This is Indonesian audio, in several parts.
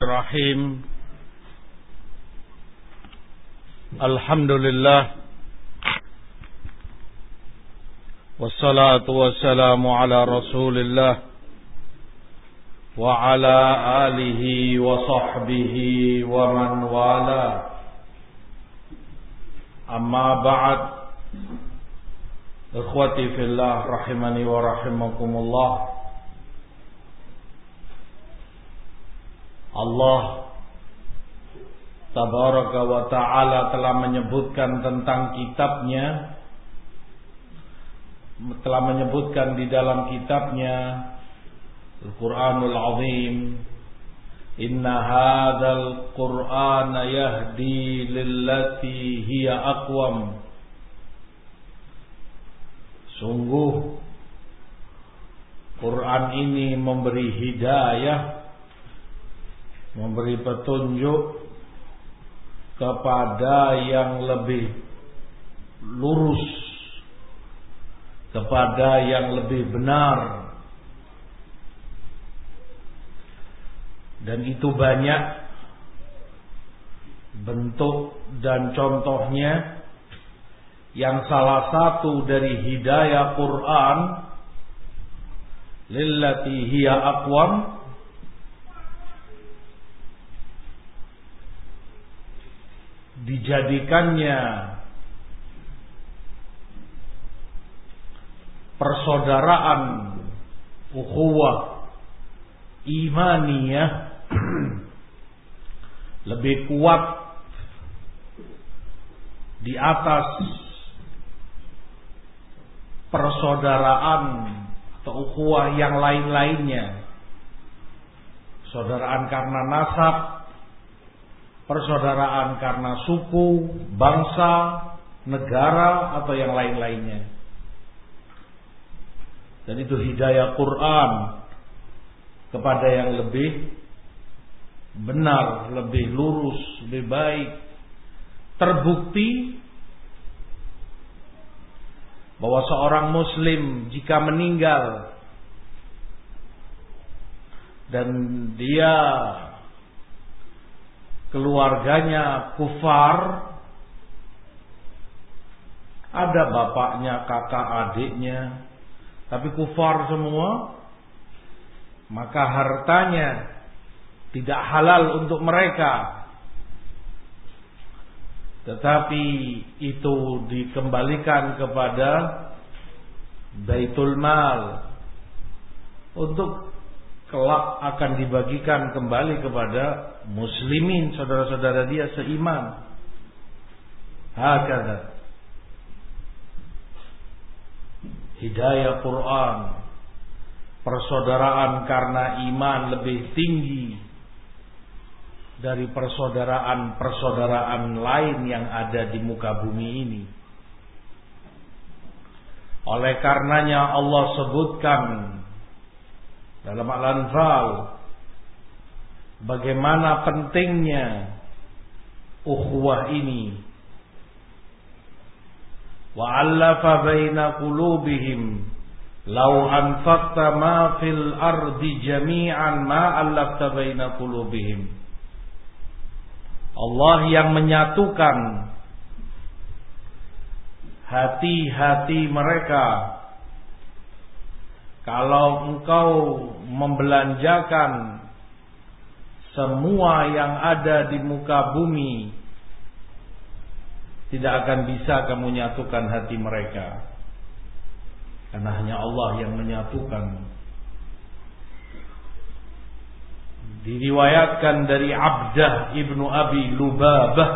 Rahim Alhamdulillah Wassalatu wassalamu ala rasulillah Wa ala alihi wa sahbihi wa man wala Amma ba'd Ikhwati fillah rahimani wa rahimakumullah Allah Tabaraka wa ta'ala telah menyebutkan tentang kitabnya. Telah menyebutkan di dalam kitabnya Al-Quranul Azim. Inna hadal Qur'an yahdi lillati hiya aqwam. Sungguh Quran ini memberi hidayah memberi petunjuk kepada yang lebih lurus kepada yang lebih benar. Dan itu banyak bentuk dan contohnya. Yang salah satu dari hidayah Quran lillati hiya aqwam dijadikannya persaudaraan ukhuwah imaniyah lebih kuat di atas persaudaraan atau ukhuwah yang lain-lainnya. Saudaraan karena nasab, persaudaraan karena suku, bangsa, negara atau yang lain-lainnya. Dan itu hidayah Quran kepada yang lebih benar, lebih lurus, lebih baik. Terbukti bahwa seorang muslim jika meninggal dan dia keluarganya kufar, ada bapaknya, kakak, adiknya, tapi kufar semua, maka hartanya tidak halal untuk mereka. Tetapi itu dikembalikan kepada Baitul Mal untuk kelak akan dibagikan kembali kepada muslimin saudara-saudara dia seiman. Hakada. Hidayah Quran persaudaraan karena iman lebih tinggi dari persaudaraan-persaudaraan lain yang ada di muka bumi ini. Oleh karenanya Allah sebutkan dalam Al-Anfal bagaimana pentingnya ukhuwah ini? 'allafa baina qulubihim law anfaqta ma fil ardi jami'an ma 'allafta baina qulubihim. Allah yang menyatukan hati-hati mereka kalau engkau membelanjakan semua yang ada di muka bumi tidak akan bisa kamu nyatukan hati mereka. Karena hanya Allah yang menyatukan. Diriwayatkan dari Abdah ibnu Abi Lubabah.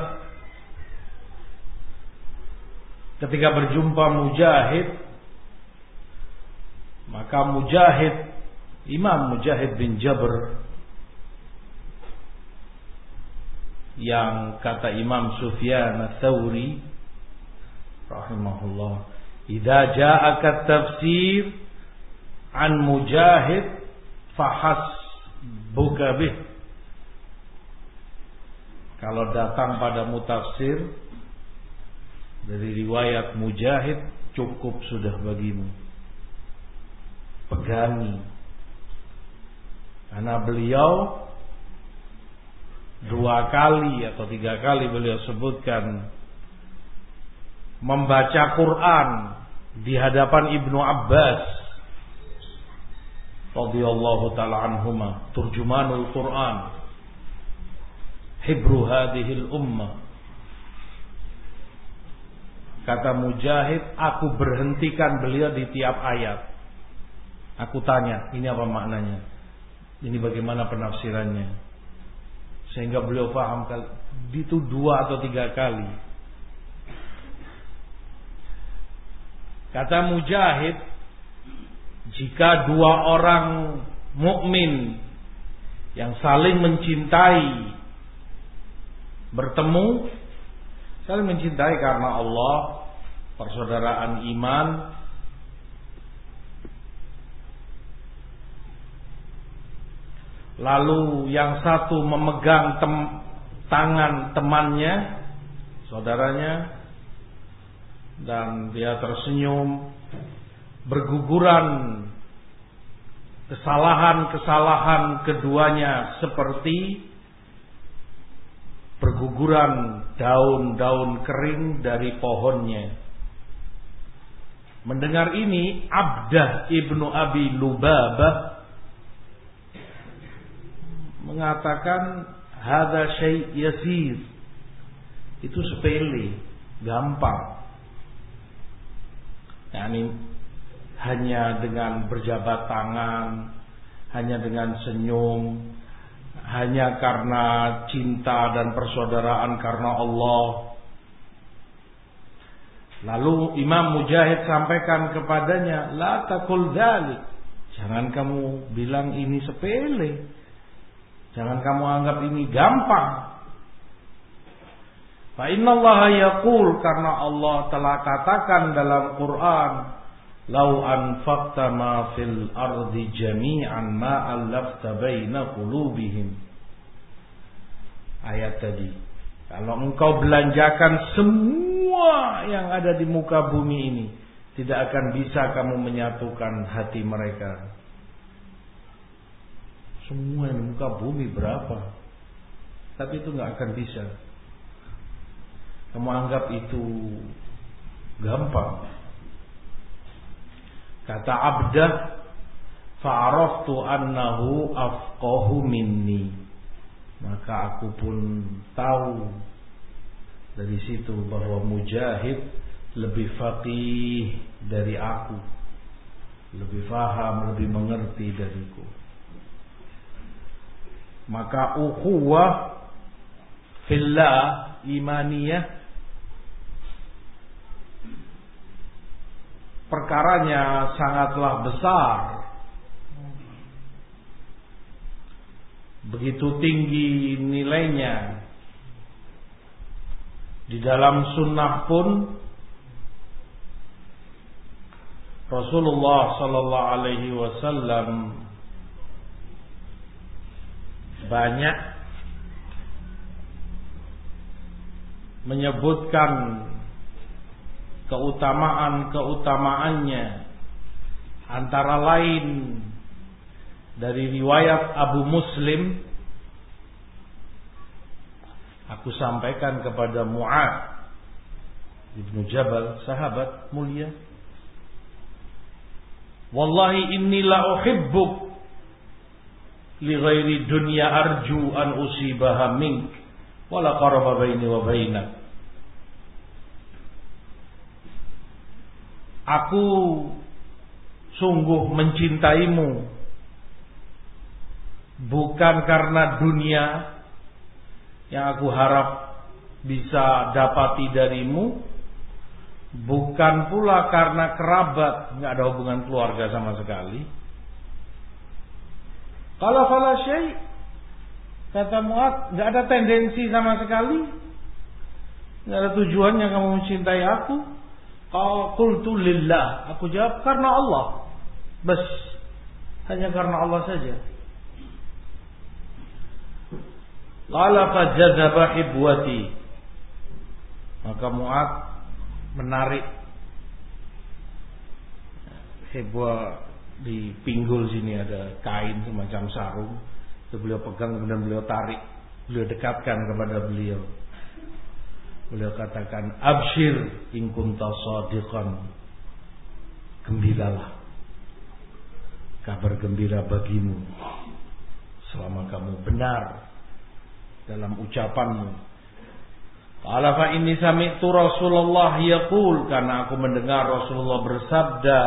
Ketika berjumpa Mujahid maka Mujahid Imam Mujahid bin Jabr yang kata Imam Sufyan Ats-Tsauri rahimahullah idza ja'aka tafsir an Mujahid fahas bukabih kalau datang pada mutafsir dari riwayat Mujahid cukup sudah bagimu pegangi karena beliau dua kali atau tiga kali beliau sebutkan membaca Quran di hadapan Ibnu Abbas radhiyallahu taala anhuma turjumanul Quran hibru hadhil ummah. Kata Mujahid aku berhentikan beliau di tiap ayat aku tanya ini apa maknanya? Ini bagaimana penafsirannya? Sehingga beliau paham itu dua atau tiga kali. Kata Mujahid, jika dua orang mukmin yang saling mencintai bertemu, saling mencintai karena Allah, persaudaraan iman, lalu yang satu memegang tem tangan temannya, saudaranya, dan dia tersenyum berguguran kesalahan-kesalahan keduanya seperti berguguran daun-daun kering dari pohonnya. Mendengar ini, Abdah ibnu Abi Lubabah mengatakan, Hada syait yasir. Itu sepele, gampang yakni hanya dengan berjabat tangan, hanya dengan senyum, hanya karena cinta dan persaudaraan karena Allah. Lalu Imam Mujahid sampaikan kepadanya, "La takul dzalik." Jangan kamu bilang ini sepele. Jangan kamu anggap ini gampang. Fa inna Allah yaqul karena Allah telah katakan dalam Quran, "Lau anfaqta ma fil ardi jami'an ma allafta baina qulubihim." Ayat tadi. Kalau engkau belanjakan semua yang ada di muka bumi ini, tidak akan bisa kamu menyatukan hati mereka. Semua yang muka bumi berapa? Tapi itu nggak akan bisa kamu anggap itu gampang. Kata Abdah, fa'araftu annahu afqahu minni. Maka aku pun tahu dari situ bahwa Mujahid lebih faqih dari aku. Lebih faham, lebih mengerti dariku. Maka ukhuwah fillah imaniyah perkaranya sangatlah besar. Begitu tinggi nilainya. Di dalam sunnah pun Rasulullah sallallahu alaihi wasallam banyak menyebutkan keutamaan-keutamaannya antara lain dari riwayat Abu Muslim aku sampaikan kepada Mu'ad Ibnu Jabal sahabat mulia. Wallahi inni la uhibbuk li ghairi dunya arju an usibaha mink wala qaraba baini wa bainak Aku sungguh mencintaimu. Bukan karena dunia yang aku harap bisa dapati darimu. Bukan pula karena kerabat. Nggak ada hubungan keluarga sama sekali kalau fala syai kata Muat nggak ada tendensi sama sekali nggak ada tujuannya kamu mencintai aku Qultu lillah. Aku jawab karena Allah. Bas. Hanya karena Allah saja. Qala fajazaba hibwati. Maka Mu'ad menarik hibwa di pinggul sini ada kain semacam sarung. Itu beliau pegang kemudian beliau tarik beliau dekatkan kepada beliau. Beliau katakan, "Abshir in kunta shadiqan." Gembiralah. Kabar gembira bagimu selama kamu benar dalam ucapanmu. Qala fa inni sami'tu Rasulullah yaqul karena aku mendengar Rasulullah bersabda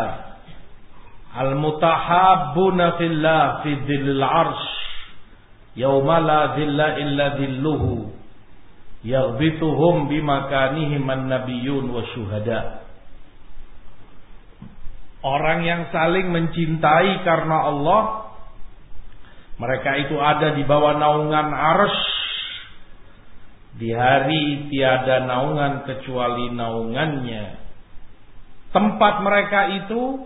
Al-mutahabbuna fillah fi dhillil arsh. Yauma la dhilla illa dhilluhu. Yaghbituhum bimakanihim an-nabiyyun wa syuhada Orang yang saling mencintai karena Allah mereka itu ada di bawah naungan arsh. Di hari tiada naungan kecuali naungannya. Tempat mereka itu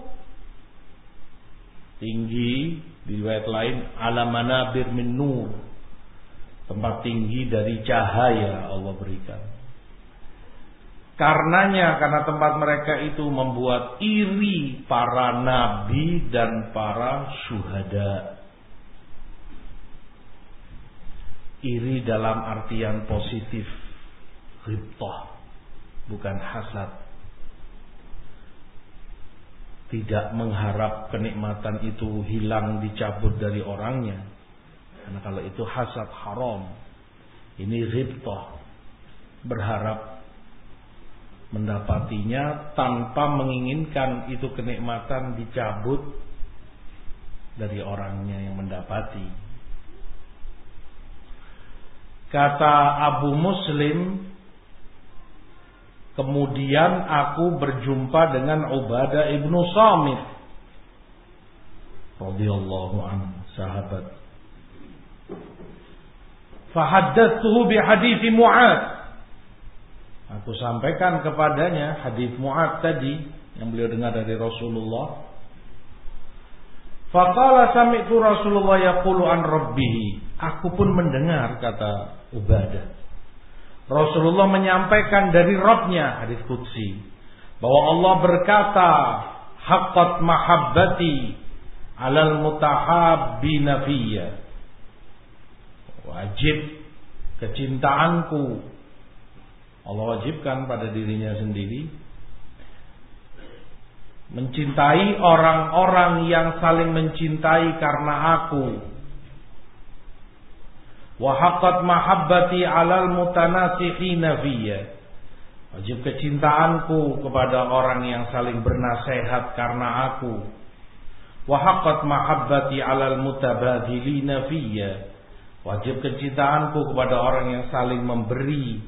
tinggi di riwayat lain ala manabir min nur. Tempat tinggi dari cahaya Allah berikan. Karenanya karena tempat mereka itu membuat iri para nabi dan para syuhada. Iri dalam artian positif. Ribtoh bukan hasad tidak mengharap kenikmatan itu hilang dicabut dari orangnya. Karena kalau itu hasad haram. Ini ribtoh. Berharap mendapatinya tanpa menginginkan itu kenikmatan dicabut dari orangnya yang mendapati. Kata Abu Muslim Kemudian aku berjumpa dengan Ubadah ibnu Samit radhiyallahu anhu sahabat. Fahaddatsuhu bi hadits Mu'ad. Aku sampaikan kepadanya hadis Mu'ad tadi yang beliau dengar dari Rasulullah. Faqala sami'tu Rasulullah yaqulu an rabbih. Aku pun mendengar kata Ubadah Rasulullah menyampaikan dari Robnya hadis Qudsi bahwa Allah berkata haqqat mahabbati alal mutahabbina fiyya. Wajib kecintaanku. Allah wajibkan pada dirinya sendiri. Mencintai orang-orang yang saling mencintai karena aku wa haqqat mahabbati 'alal mutanasihina fiyya. Wajib kecintaanku kepada orang yang saling bernasehat karena aku. Wa haqqat mahabbati 'alal mutabadhilina fiyya. Wajib kecintaanku kepada orang yang saling memberi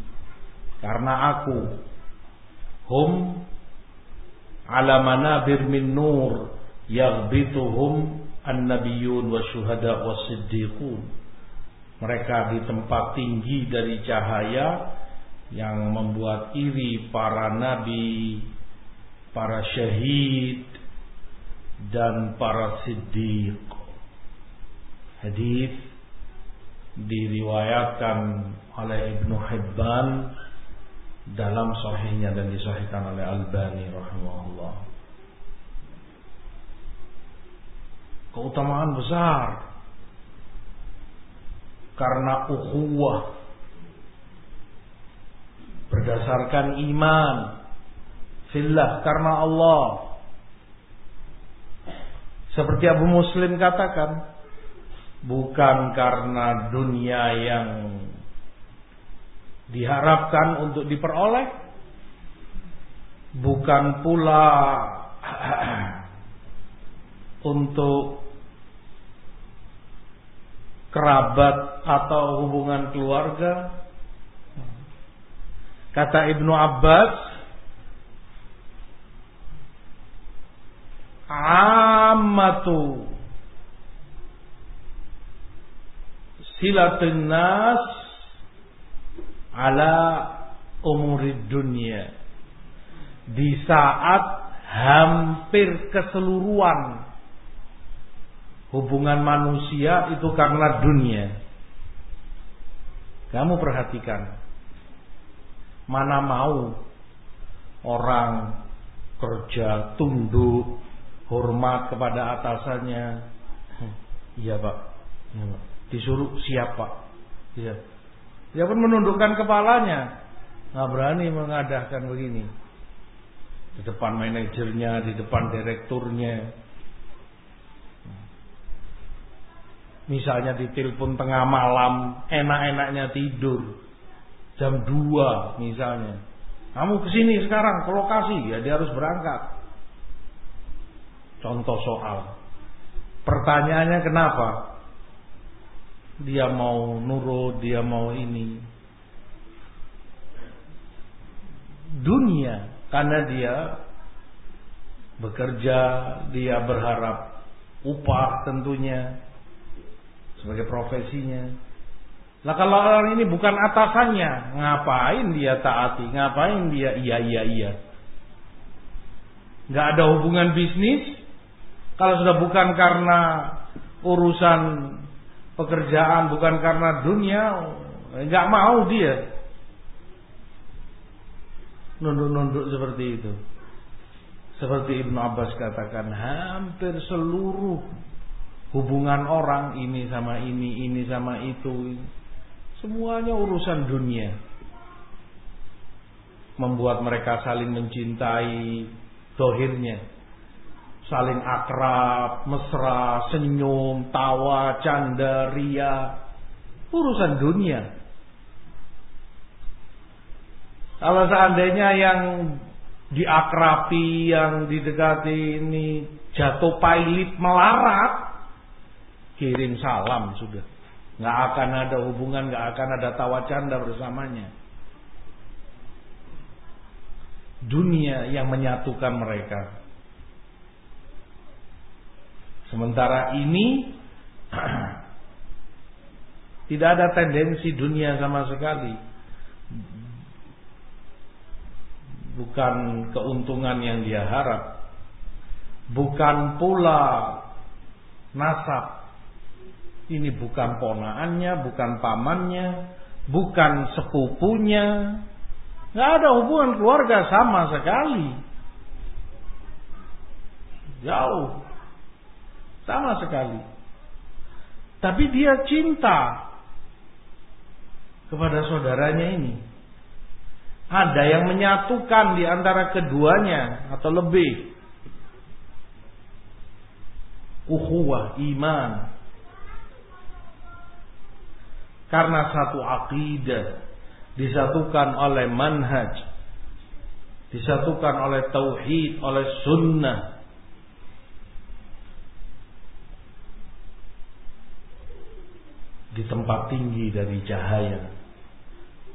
karena aku. Hum ala manabir min nur yaghbituhum an-nabiyyun wa syuhada wa siddiqun mereka di tempat tinggi dari cahaya yang membuat iri para nabi, para syahid dan para siddiq. Hadis diriwayatkan oleh Ibnu Hibban dalam sahihnya dan disahihkan oleh Albani rahimahullah. Keutamaan besar karena ukhuwah. Berdasarkan iman. Fillah karena Allah. Seperti Abu Muslim katakan bukan karena dunia yang diharapkan untuk diperoleh bukan pula untuk kerabat atau hubungan keluarga. Kata Ibnu Abbas, amatu silatun nas ala umurid dunia di saat hampir keseluruhan hubungan manusia itu karena dunia. Kamu perhatikan. Mana mau orang kerja tunduk, hormat kepada atasannya. Iya, Pak. Ya, Pak. Disuruh siapa? Iya. Dia pun menundukkan kepalanya. Nggak berani mengadakan begini. Di depan manajernya, di depan direkturnya. Misalnya ditelepon tengah malam, enak-enaknya tidur. Jam 2 misalnya. Kamu ke sini sekarang ke lokasi, ya dia harus berangkat. Contoh soal. Pertanyaannya kenapa? Dia mau nurut, dia mau ini. Dunia karena dia bekerja, dia berharap upah tentunya sebagai profesinya. Lah kalau orang ini bukan atasannya, ngapain dia taati? Ngapain dia iya iya iya? Gak ada hubungan bisnis, kalau sudah bukan karena urusan pekerjaan, bukan karena dunia, nggak mau dia nunduk-nunduk seperti itu. Seperti Ibnu Abbas katakan, hampir seluruh hubungan orang ini sama ini, ini sama itu, semuanya urusan dunia. Membuat mereka saling mencintai dohirnya saling akrab, mesra, senyum, tawa, canda, ria, urusan dunia. Kalau seandainya yang diakrapi, yang didekati ini jatuh pailit melarat, kirim salam sudah. Nggak akan ada hubungan, nggak akan ada tawa canda bersamanya. Dunia yang menyatukan mereka. Sementara ini tidak ada tendensi dunia sama sekali. Bukan keuntungan yang dia harap. Bukan pula nasab. Ini bukan ponaannya, bukan pamannya, bukan sepupunya. Nggak ada hubungan keluarga sama sekali. Jauh. Sama sekali. Tapi dia cinta kepada saudaranya ini. Ada yang menyatukan di antara keduanya atau lebih. Ukhuwah iman. Karena satu akidah disatukan oleh manhaj, disatukan oleh tauhid, oleh sunnah, di tempat tinggi dari cahaya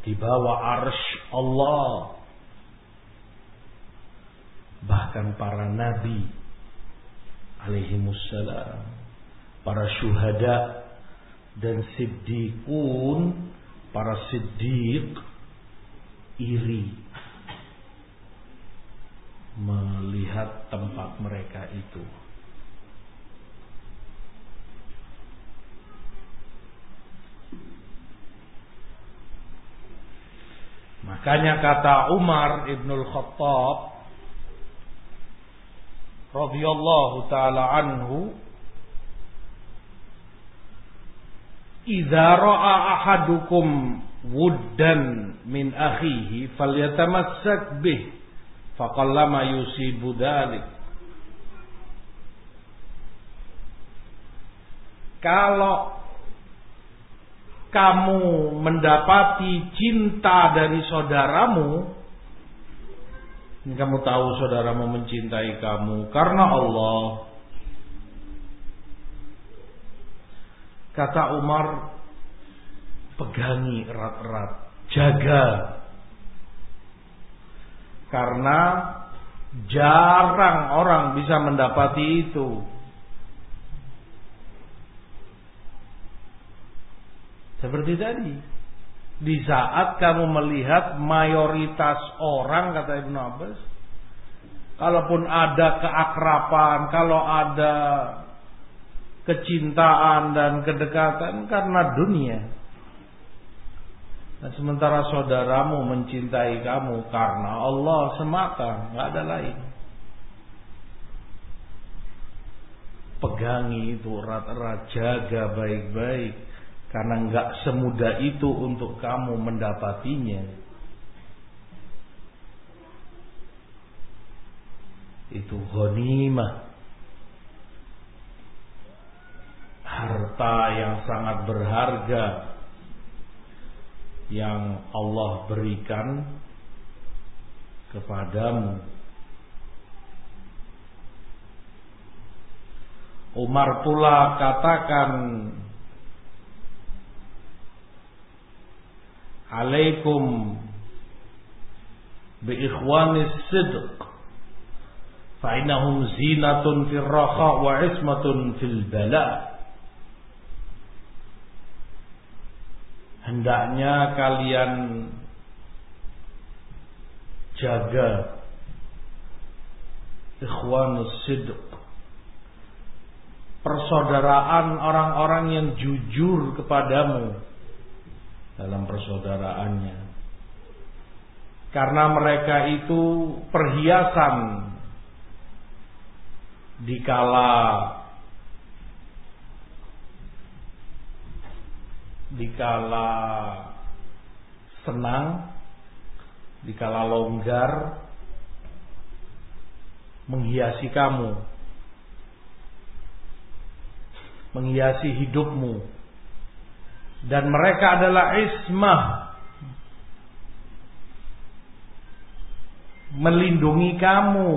di bawah arsh Allah. Bahkan para nabi alaihi para syuhada dan siddiqun para siddiq iri. Melihat tempat mereka itu. Makanya kata Umar ibnul Khattab radhiyallahu taala anhu Idza ra'a ahadukum wuddan min akhihi falyatamassak bih faqallama yusibu dhalik Kalau kamu mendapati cinta dari saudaramu, kamu tahu saudaramu mencintai kamu karena Allah. Kata Umar, pegangi erat-erat, jaga. Karena jarang orang bisa mendapati itu. Seperti tadi. Di saat kamu melihat mayoritas orang kata Ibnu Abbas, kalaupun ada keakrapan, kalau ada kecintaan dan kedekatan karena dunia. Dan sementara saudaramu mencintai kamu karena Allah semata, nggak ada lain. Pegangi itu erat-erat, jaga baik-baik Karena nggak semudah itu untuk kamu mendapatinya. Itu ghanimah. Harta yang sangat berharga yang Allah berikan kepadamu. Umar pula katakan Alaikum bi ikhwanis sidq fa innahum zinatun fil raha wa ismatun fil bala Hendaknya kalian jaga ikhwanus sidq persaudaraan orang-orang yang jujur kepadamu dalam persaudaraannya. Karena mereka itu perhiasan dikala dikala senang dikala longgar menghiasi kamu menghiasi hidupmu. Dan mereka adalah ismah melindungi kamu.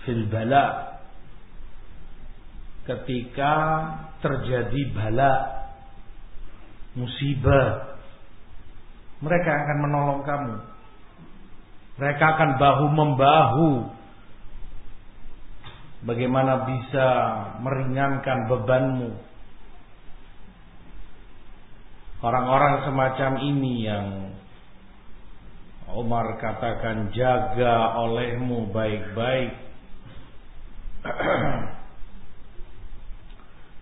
Fil bala ketika terjadi bala musibah mereka akan menolong kamu. Mereka akan bahu membahu. Bagaimana bisa meringankan bebanmu. Orang-orang semacam ini yang Umar katakan jaga olehmu baik-baik.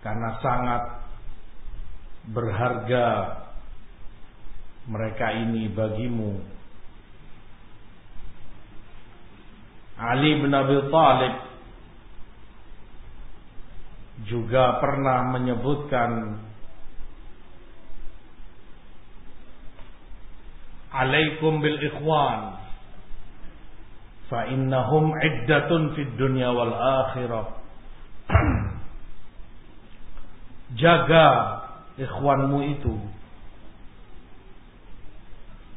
Karena sangat berharga mereka ini bagimu. Ali bin Abi Thalib juga pernah menyebutkan Alaikum bil ikhwan fa innahum iddatun fid dunya wal akhirah Jaga ikhwanmu itu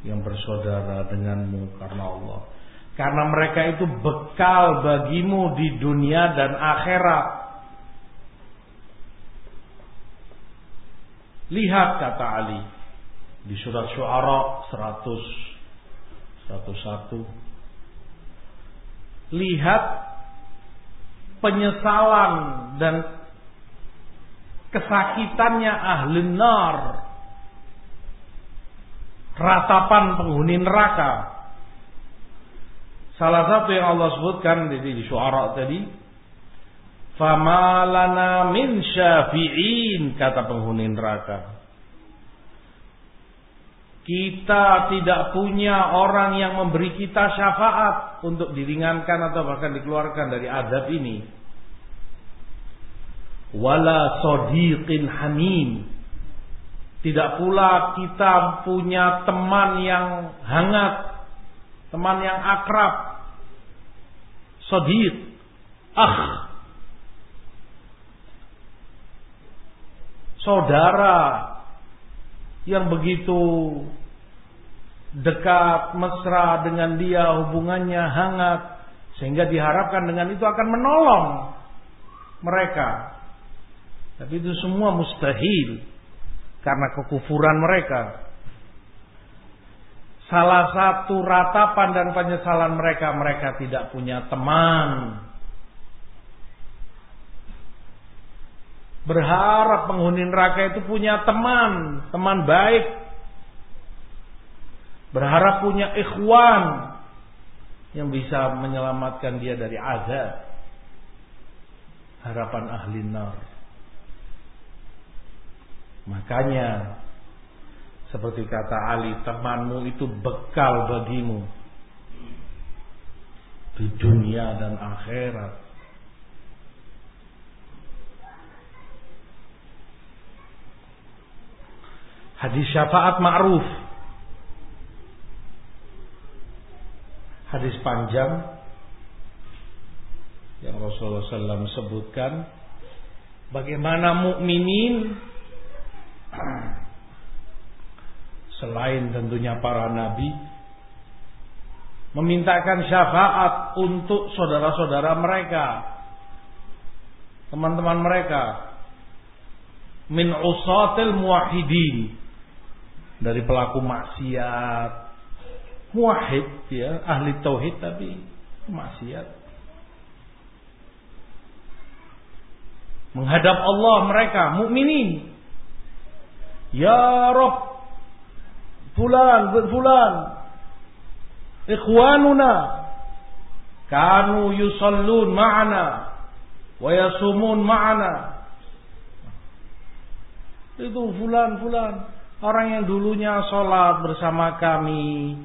yang bersaudara denganmu karena Allah. Karena mereka itu bekal bagimu di dunia dan akhirat. Lihat kata Ali di surat Syuara 100 101. Lihat penyesalan dan kesakitannya ahli nar ratapan penghuni neraka. Salah satu yang Allah sebutkan di, di syuara tadi, "Famalana min syafi'in," kata penghuni neraka. Kita tidak punya orang yang memberi kita syafaat untuk diringankan atau bahkan dikeluarkan dari adab ini. Wala sodiqin hamim. Tidak pula kita punya teman yang hangat, teman yang akrab, sodid, ah, saudara yang begitu dekat, mesra dengan dia, hubungannya hangat, sehingga diharapkan dengan itu akan menolong mereka. Tapi itu semua mustahil karena kekufuran mereka. Salah satu ratapan dan penyesalan mereka, mereka tidak punya teman. Berharap penghuni neraka itu punya teman, teman baik. Berharap punya ikhwan yang bisa menyelamatkan dia dari azab. Harapan ahli nar. Makanya seperti kata Ali, temanmu itu bekal bagimu di dunia dan akhirat. Hadis syafaat ma'ruf. Hadis panjang yang Rasulullah SAW sebutkan bagaimana mukminin selain tentunya para nabi memintakan syafaat untuk saudara-saudara mereka teman-teman mereka. Min usatil muwahhidin dari pelaku maksiat. Muwahhid ya ahli tauhid tapi maksiat. Menghadap Allah mereka mukminin ya Rob fulan fulan. Ikhwanuna kanu yusallun ma'ana wa yasumun ma'ana. Itu fulan fulan. Orang yang dulunya sholat bersama kami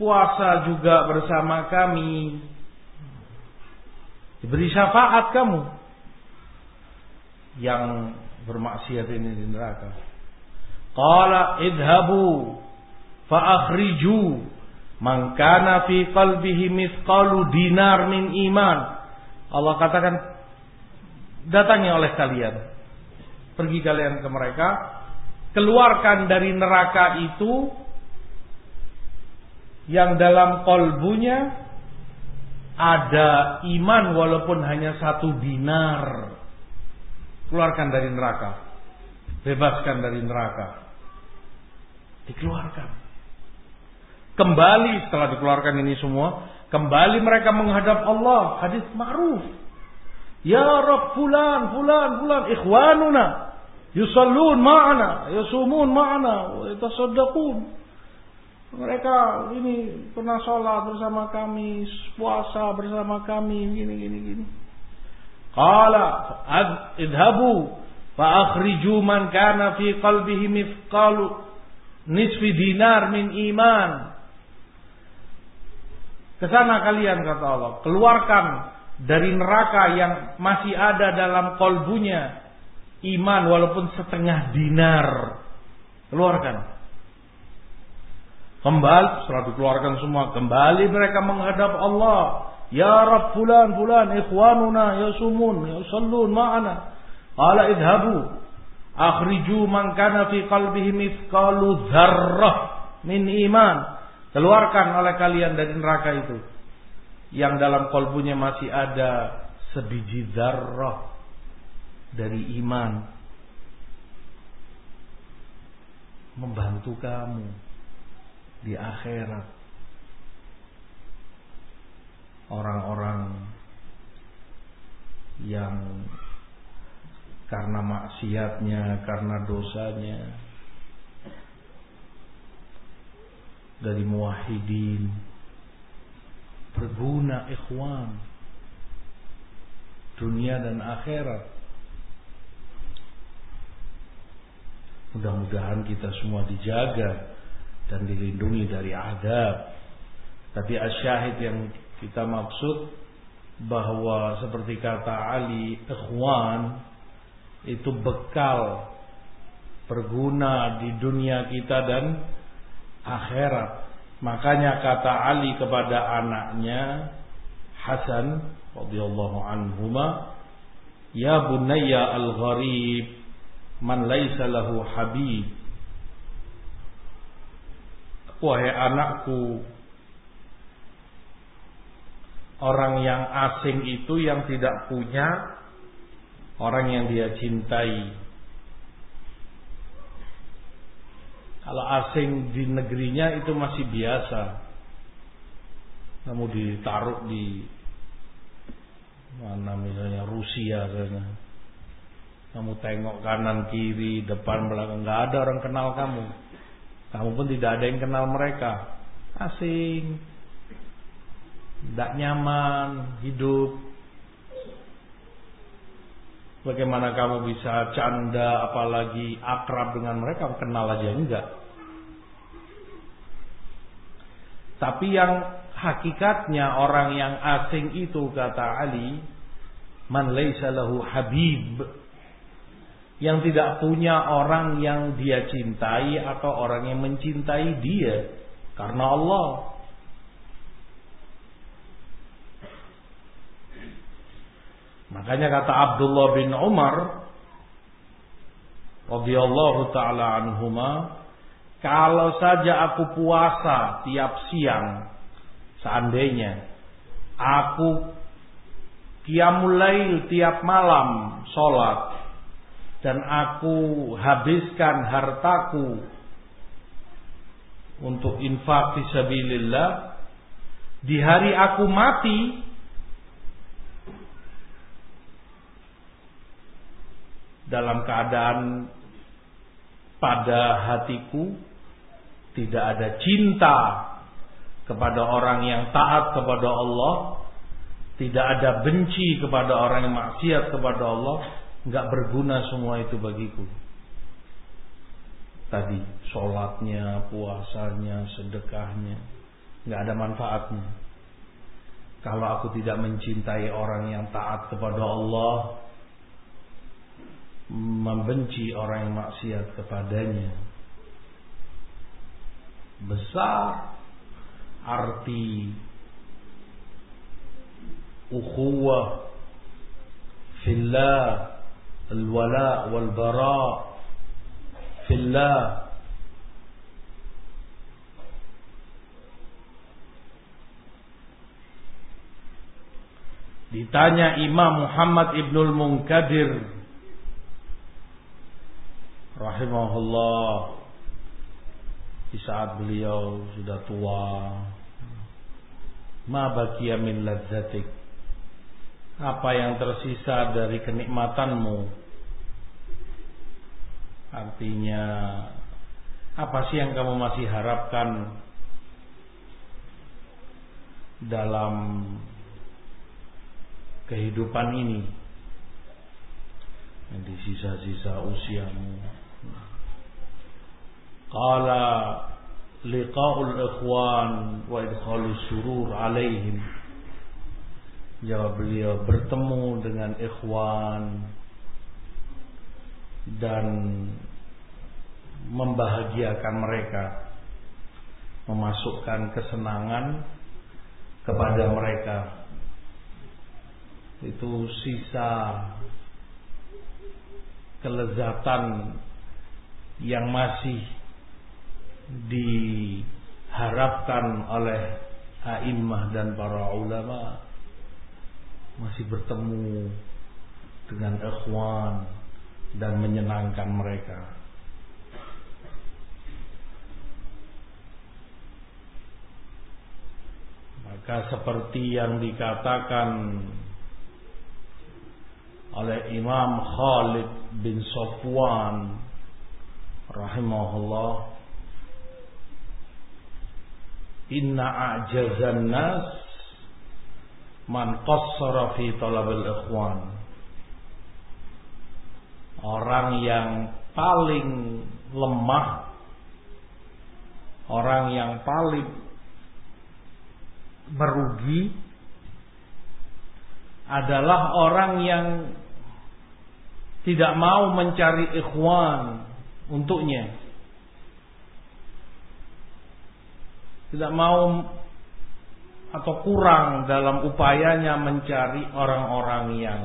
puasa juga bersama kami. Diberi syafaat kamu. Yang bermaksiat ini di neraka qala idhabu fa akhriju man kana fi qalbihi mithqalu dinar min iman. Allah katakan datangi oleh kalian. Pergi kalian ke mereka. Keluarkan dari neraka itu yang dalam kolbunya ada iman walaupun hanya satu dinar. Keluarkan dari neraka. Bebaskan dari neraka dikeluarkan. Kembali setelah dikeluarkan ini semua kembali mereka menghadap Allah. Hadis ma'ruf. Ya Rabb fulan fulan fulan ikhwanuna yusallun ma'ana yasumun ma'ana yatasaddaqun. Mereka ini pernah sholat bersama kami puasa bersama kami gini gini gini. Qala idhabu fa akhriju man kana fi qalbihi mithqalu nisfi dinar min iman ke sana kalian kata Allah keluarkan dari neraka yang masih ada dalam kolbunya iman walaupun setengah dinar. Keluarkan. Kembali setelah dikeluarkan semua, kembali mereka menghadap Allah. Ya Rabb fulan fulan ikhwanuna yasumun yusallun ma'ana. Qala idhabu akhriju man kana fi qalbihi mithqalu dzarrah min iman. Keluarkan oleh kalian dari neraka itu. Yang dalam kolbunya masih ada sebiji zarrah dari iman. Membantu kamu di akhirat. Orang-orang yang karena maksiatnya, karena dosanya. Dari muwahhidin. Berguna ikhwan. Dunia dan akhirat. Mudah-mudahan kita semua dijaga dan dilindungi dari adab. Tapi asyahid yang kita maksud bahwa seperti kata Ali, ikhwan itu bekal berguna di dunia kita dan akhirat. Makanya kata Ali kepada anaknya Hasan radhiyallahu anhuma, "Ya bunayya al-gharib man laisa lahu habib wahai anakku orang yang asing itu yang tidak punya orang yang dia cintai kalau asing di negerinya itu masih biasa namun ditaruh di mana misalnya Rusia sana kamu tengok kanan kiri, depan belakang, nggak ada orang kenal kamu. Kamu pun tidak ada yang kenal mereka. Asing. Tidak nyaman hidup. Bagaimana kamu bisa canda apalagi akrab dengan mereka kenal aja enggak. Tapi yang hakikatnya orang yang asing itu kata Ali man laisa lahu habib yang tidak punya orang yang dia cintai atau orang yang mencintai dia karena Allah. Makanya kata Abdullah bin Umar radhiyallahu taala anhuma, kalau saja aku puasa tiap siang seandainya aku qiyamul tiap malam salat dan aku habiskan hartaku untuk infak fisabilillah di hari aku mati dalam keadaan pada hatiku tidak ada cinta kepada orang yang taat kepada Allah, tidak ada benci kepada orang yang maksiat kepada Allah, nggak berguna semua itu bagiku. Tadi sholatnya, puasanya, sedekahnya, nggak ada manfaatnya. Kalau aku tidak mencintai orang yang taat kepada Allah, membenci orang yang maksiat kepadanya. Besar arti ukhuwah fillah alwala wal bara fillah. Ditanya Imam Muhammad Ibnul Munkadir rahimahullah. Di saat beliau sudah tua. Ma baqiya min ladzatik. Apa yang tersisa dari kenikmatanmu? Artinya apa sih yang kamu masih harapkan dalam kehidupan ini? Di sisa-sisa usiamu qala liqa'ul ikhwan wa idkhalus surur alaihim Jawab beliau bertemu dengan ikhwan dan membahagiakan mereka, memasukkan kesenangan kepada mereka. Itu sisa kelezatan yang masih diharapkan oleh a'immah dan para ulama masih bertemu dengan ikhwan dan menyenangkan mereka. Maka seperti yang dikatakan oleh Imam Khalid bin Sofwan rahimahullah Inna a'jazan nas man qassara fi talabil ikhwan. Orang yang paling lemah orang yang paling merugi adalah orang yang tidak mau mencari ikhwan untuknya tidak mau atau kurang dalam upayanya mencari orang-orang yang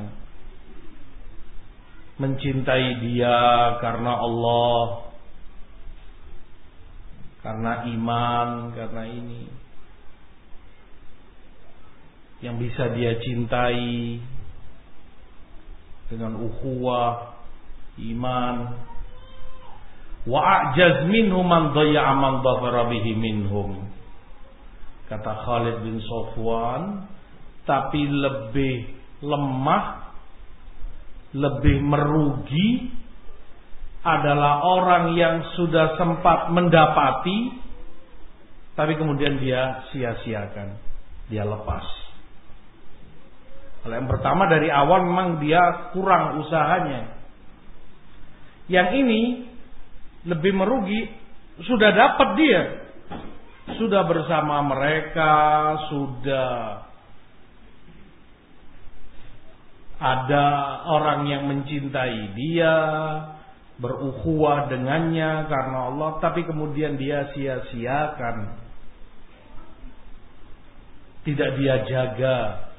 mencintai dia karena Allah, karena iman, karena ini yang bisa dia cintai dengan ukhuwah, iman. Wa a'jaz minhum man dhayya'a man bihi minhum kata Khalid bin Sofwan tapi lebih lemah lebih merugi adalah orang yang sudah sempat mendapati tapi kemudian dia sia-siakan dia lepas. Kalau yang pertama dari awal memang dia kurang usahanya. Yang ini lebih merugi sudah dapat dia sudah bersama mereka, sudah ada orang yang mencintai dia, berukhuwah dengannya karena Allah, tapi kemudian dia sia-siakan. Tidak dia jaga,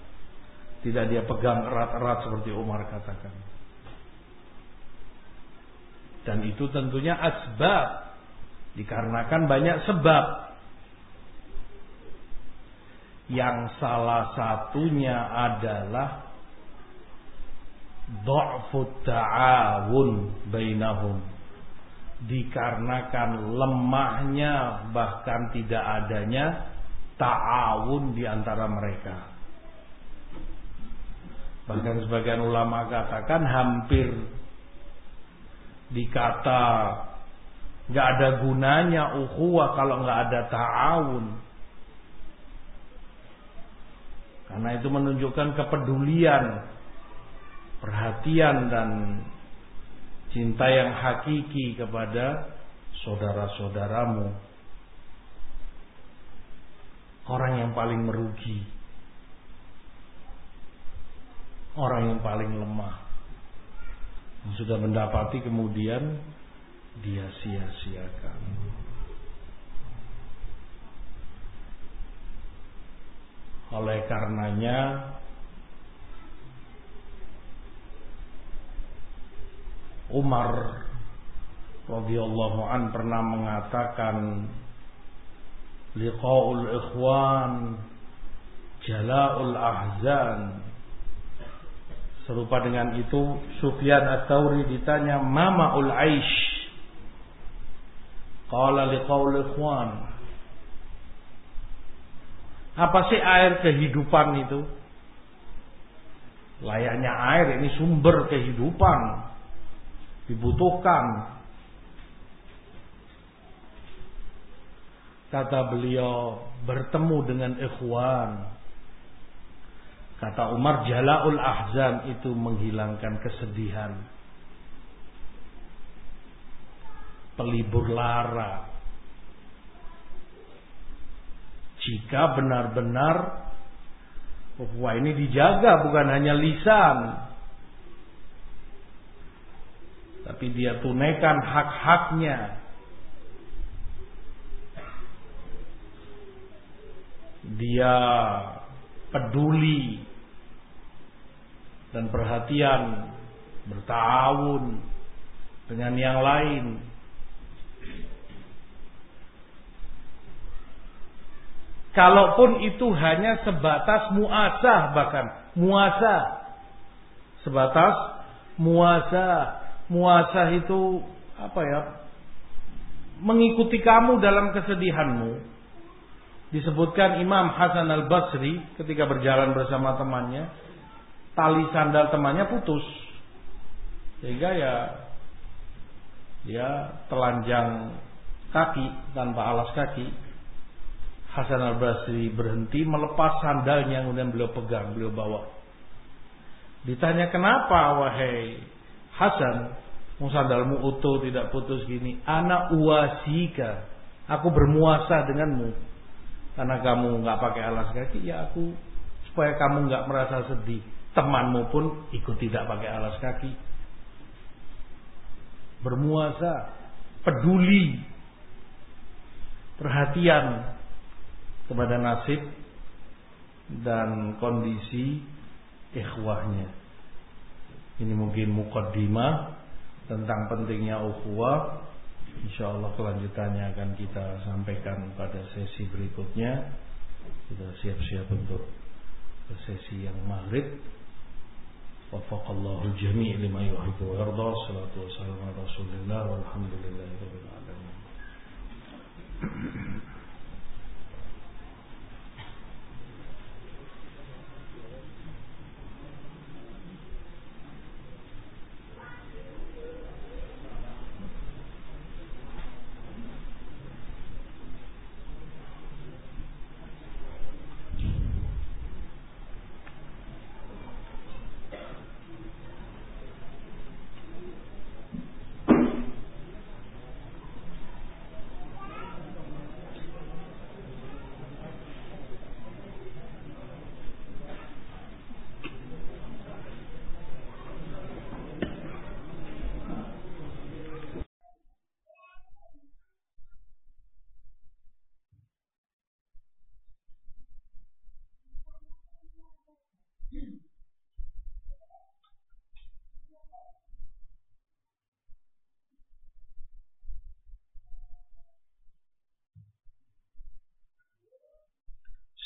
tidak dia pegang erat-erat seperti Umar katakan. Dan itu tentunya asbab. Dikarenakan banyak sebab. Yang salah satunya adalah Dha'fut ta'awun bainahum Dikarenakan lemahnya bahkan tidak adanya ta'awun di antara mereka. Bahkan sebagian ulama katakan hampir dikata nggak ada gunanya ukhuwah kalau nggak ada ta'awun. Karena itu menunjukkan kepedulian, perhatian dan cinta yang hakiki kepada saudara-saudaramu. Orang yang paling merugi. Orang yang paling lemah sudah mendapati kemudian dia sia-siakan. Oleh karenanya Umar radhiyallahu an pernah mengatakan liqaul ikhwan jala'ul ahzan. Serupa dengan itu Sufyan Ats-Tsauri ditanya Mama ul aish? Qala liqaul ikhwan Apa sih air kehidupan itu? Layaknya air ini sumber kehidupan Dibutuhkan Kata beliau bertemu dengan ikhwan Kata Umar, Jala'ul Ahzan itu menghilangkan kesedihan. Pelibur lara. Jika benar-benar Wah ini dijaga bukan hanya lisan. Tapi dia tunaikan hak-haknya. Dia peduli dan perhatian bertahun dengan yang lain Kalaupun itu hanya sebatas muasah bahkan muasah sebatas muasah muasah itu apa ya mengikuti kamu dalam kesedihanmu disebutkan Imam Hasan Al Basri ketika berjalan bersama temannya tali sandal temannya putus. Sehingga ya dia telanjang kaki tanpa alas kaki. Hasan al-Basri berhenti melepas sandalnya yang kemudian beliau pegang, beliau bawa. Ditanya kenapa wahai Hasan, sandalmu utuh tidak putus gini. Anak uasika, aku bermuasa denganmu. Karena kamu nggak pakai alas kaki, ya aku supaya kamu nggak merasa sedih temanmu pun ikut tidak pakai alas kaki. Bermuasa, peduli, perhatian kepada nasib dan kondisi ikhwahnya. Ini mungkin mukaddimah tentang pentingnya ukhuwah. Insya Allah kelanjutannya akan kita sampaikan pada sesi berikutnya. Kita siap-siap untuk sesi yang maghrib. Wafakallahu jami' lima yuhibu wa yardha. Salatu wassalamu ala Rasulillah Walhamdulillahirrahmanirrahim.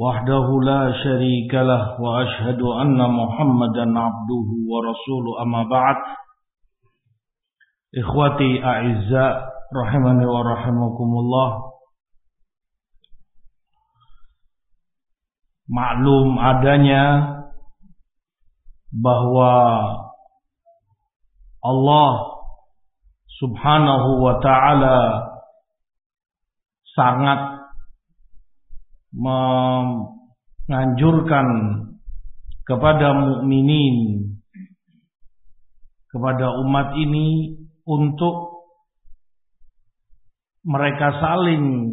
وحده لا شريك له وأشهد أن محمدا عبده ورسوله أما بعد إخوتي أعزاء رحمني ورحمكم الله maklum adanya bahwa Allah Subhanahu wa taala sangat menganjurkan kepada mukminin kepada umat ini untuk mereka saling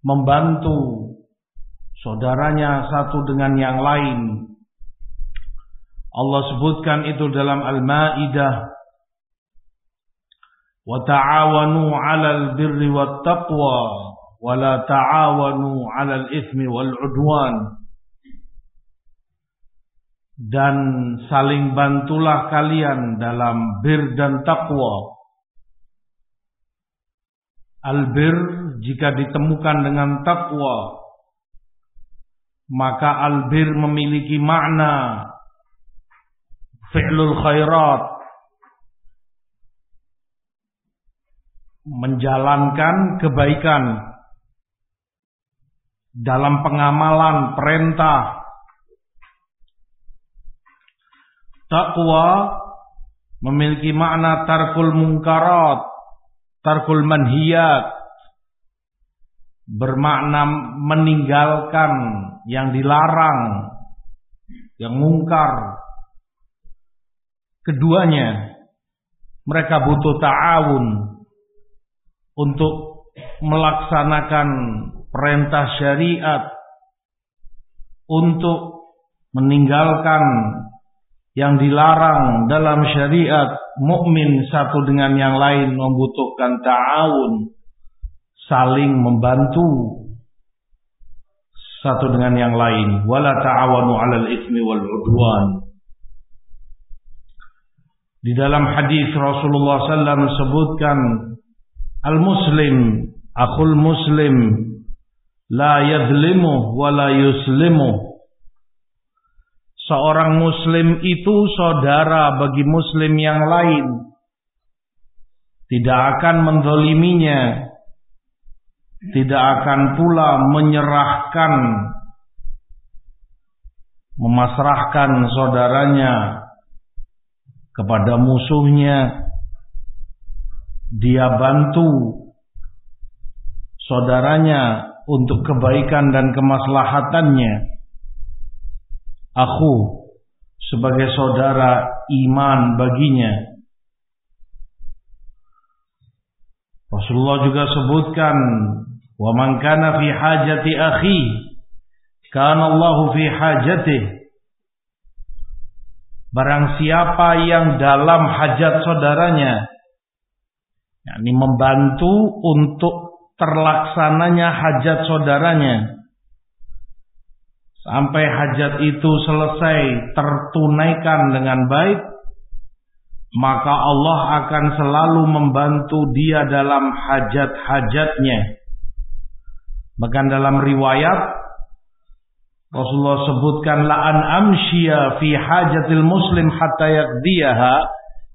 membantu saudaranya satu dengan yang lain. Allah sebutkan itu dalam Al-Maidah wa ta'awanu 'alal birri wat taqwa la ta'awanu 'alal itsmi wal dan saling bantulah kalian dalam bir dan takwa. Albir jika ditemukan dengan takwa maka albir memiliki makna fi'lul khairat. Menjalankan kebaikan dalam pengamalan perintah. Takwa memiliki makna tarkul mungkarat tarkul manhiyat. Bermakna meninggalkan yang dilarang yang mungkar. Keduanya mereka butuh ta'awun untuk melaksanakan perintah syariat untuk meninggalkan yang dilarang dalam syariat mukmin satu dengan yang lain membutuhkan ta'awun saling membantu satu dengan yang lain. Wala ta'awanu 'alal itsmi wal 'udwan. Di dalam hadis Rasulullah sallallahu sebutkan al muslim akhul muslim la yadhlimu wa la yuslimu. Seorang muslim itu saudara bagi muslim yang lain. Tidak akan mendoliminya tidak akan pula menyerahkan memasrahkan saudaranya kepada musuhnya. Dia bantu saudaranya untuk kebaikan dan kemaslahatannya. Aku sebagai saudara iman baginya. Rasulullah juga sebutkan Wa man kana fi hajati akhi kana Allahu fi hajatih. Barang siapa yang dalam hajat saudaranya yakni membantu untuk terlaksananya hajat saudaranya sampai hajat itu selesai tertunaikan dengan baik maka Allah akan selalu membantu dia dalam hajat-hajatnya Bahkan dalam riwayat Rasulullah sebutkan la'an amshiya fi hajatil muslim hatta yaqdiyaha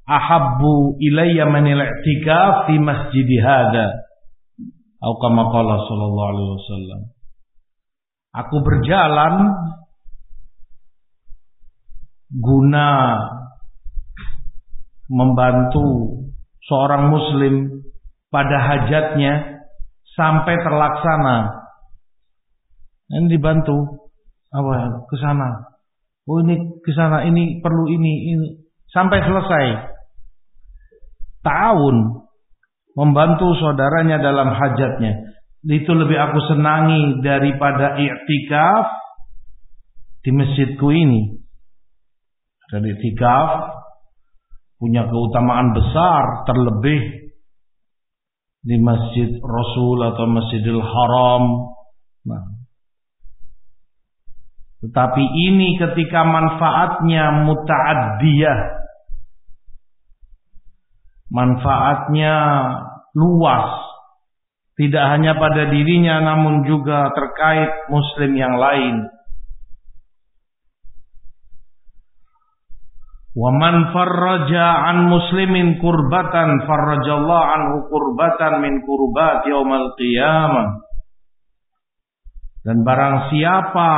ahabbu ilayya min al-i'tikaf fi masjid hadha. Atau sallallahu alaihi wasallam. Aku berjalan guna membantu seorang muslim pada hajatnya sampai terlaksana. Ini dibantu apa ke sana. Oh ini ke sana, ini perlu ini, ini sampai selesai. Tahun membantu saudaranya dalam hajatnya. Itu lebih aku senangi daripada i'tikaf di masjidku ini. Dan itikaf punya keutamaan besar terlebih di Masjid Rasul atau Masjidil Haram. Nah. Tetapi ini ketika manfaatnya muta'addiyah. Manfaatnya luas. Tidak hanya pada dirinya namun juga terkait muslim yang lain. Wa man farraja an muslimin kurbatan farrajallahu anhu kurbatan min kurbat yaumal qiyamah. Dan barang siapa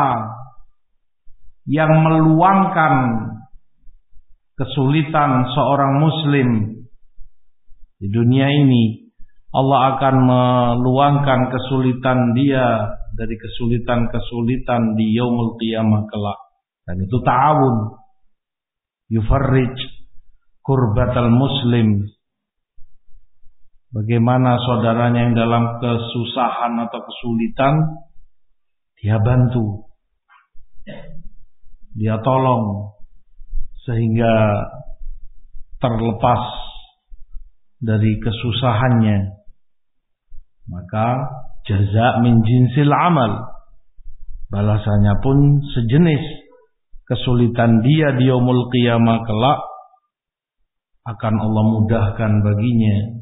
yang meluangkan kesulitan seorang muslim di dunia ini, Allah akan meluangkan kesulitan dia dari kesulitan-kesulitan di yaumul qiyamah kelak. Dan itu ta'awun. Yufarrij kurbatal muslim. Bagaimana saudaranya yang dalam kesusahan atau kesulitan dia bantu. Dia tolong. Sehingga terlepas dari kesusahannya maka jaza min jinsil amal balasannya pun sejenis kesulitan dia di yaumul qiyamah kelak akan Allah mudahkan baginya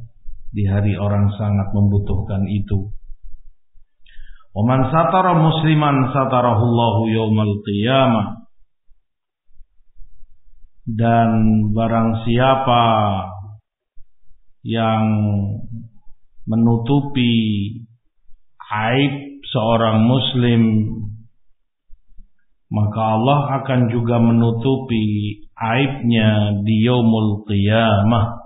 di hari orang sangat membutuhkan itu. Waman satara musliman satarahullahu yaumal qiyamah. Dan barang siapa yang menutupi aib seorang muslim. Maka Allah akan juga menutupi aibnya di yaumul qiyamah.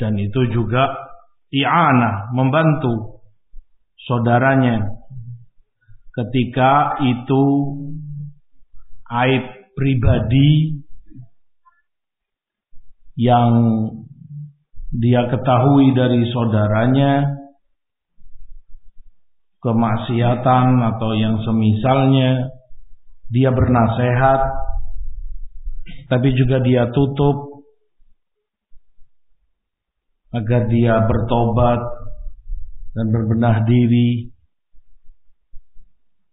Dan itu juga i'anah membantu saudaranya ketika itu aib pribadi yang dia ketahui dari saudaranya kemaksiatan atau yang semisalnya dia bernasehat tapi juga dia tutup agar dia bertobat dan berbenah diri.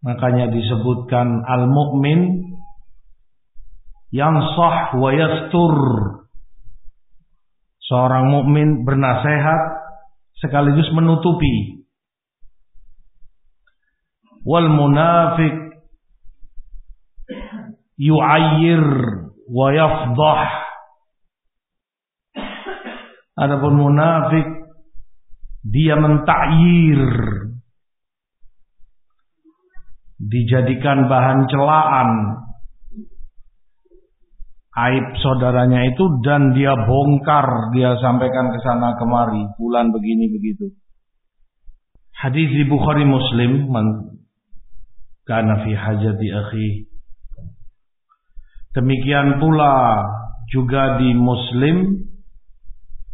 Makanya disebutkan al-mu'min yang sah wa yastur seorang mukmin bernasehat sekaligus menutupi. Wal munafik yu'ayyir wa yafdah adapun munafik dia mentakyir. Dijadikan bahan celaan aib saudaranya itu dan dia bongkar dia sampaikan ke sana kemari bulan begini begitu hadis di Bukhari Muslim karena fi hajati akhi. Demikian pula juga di Muslim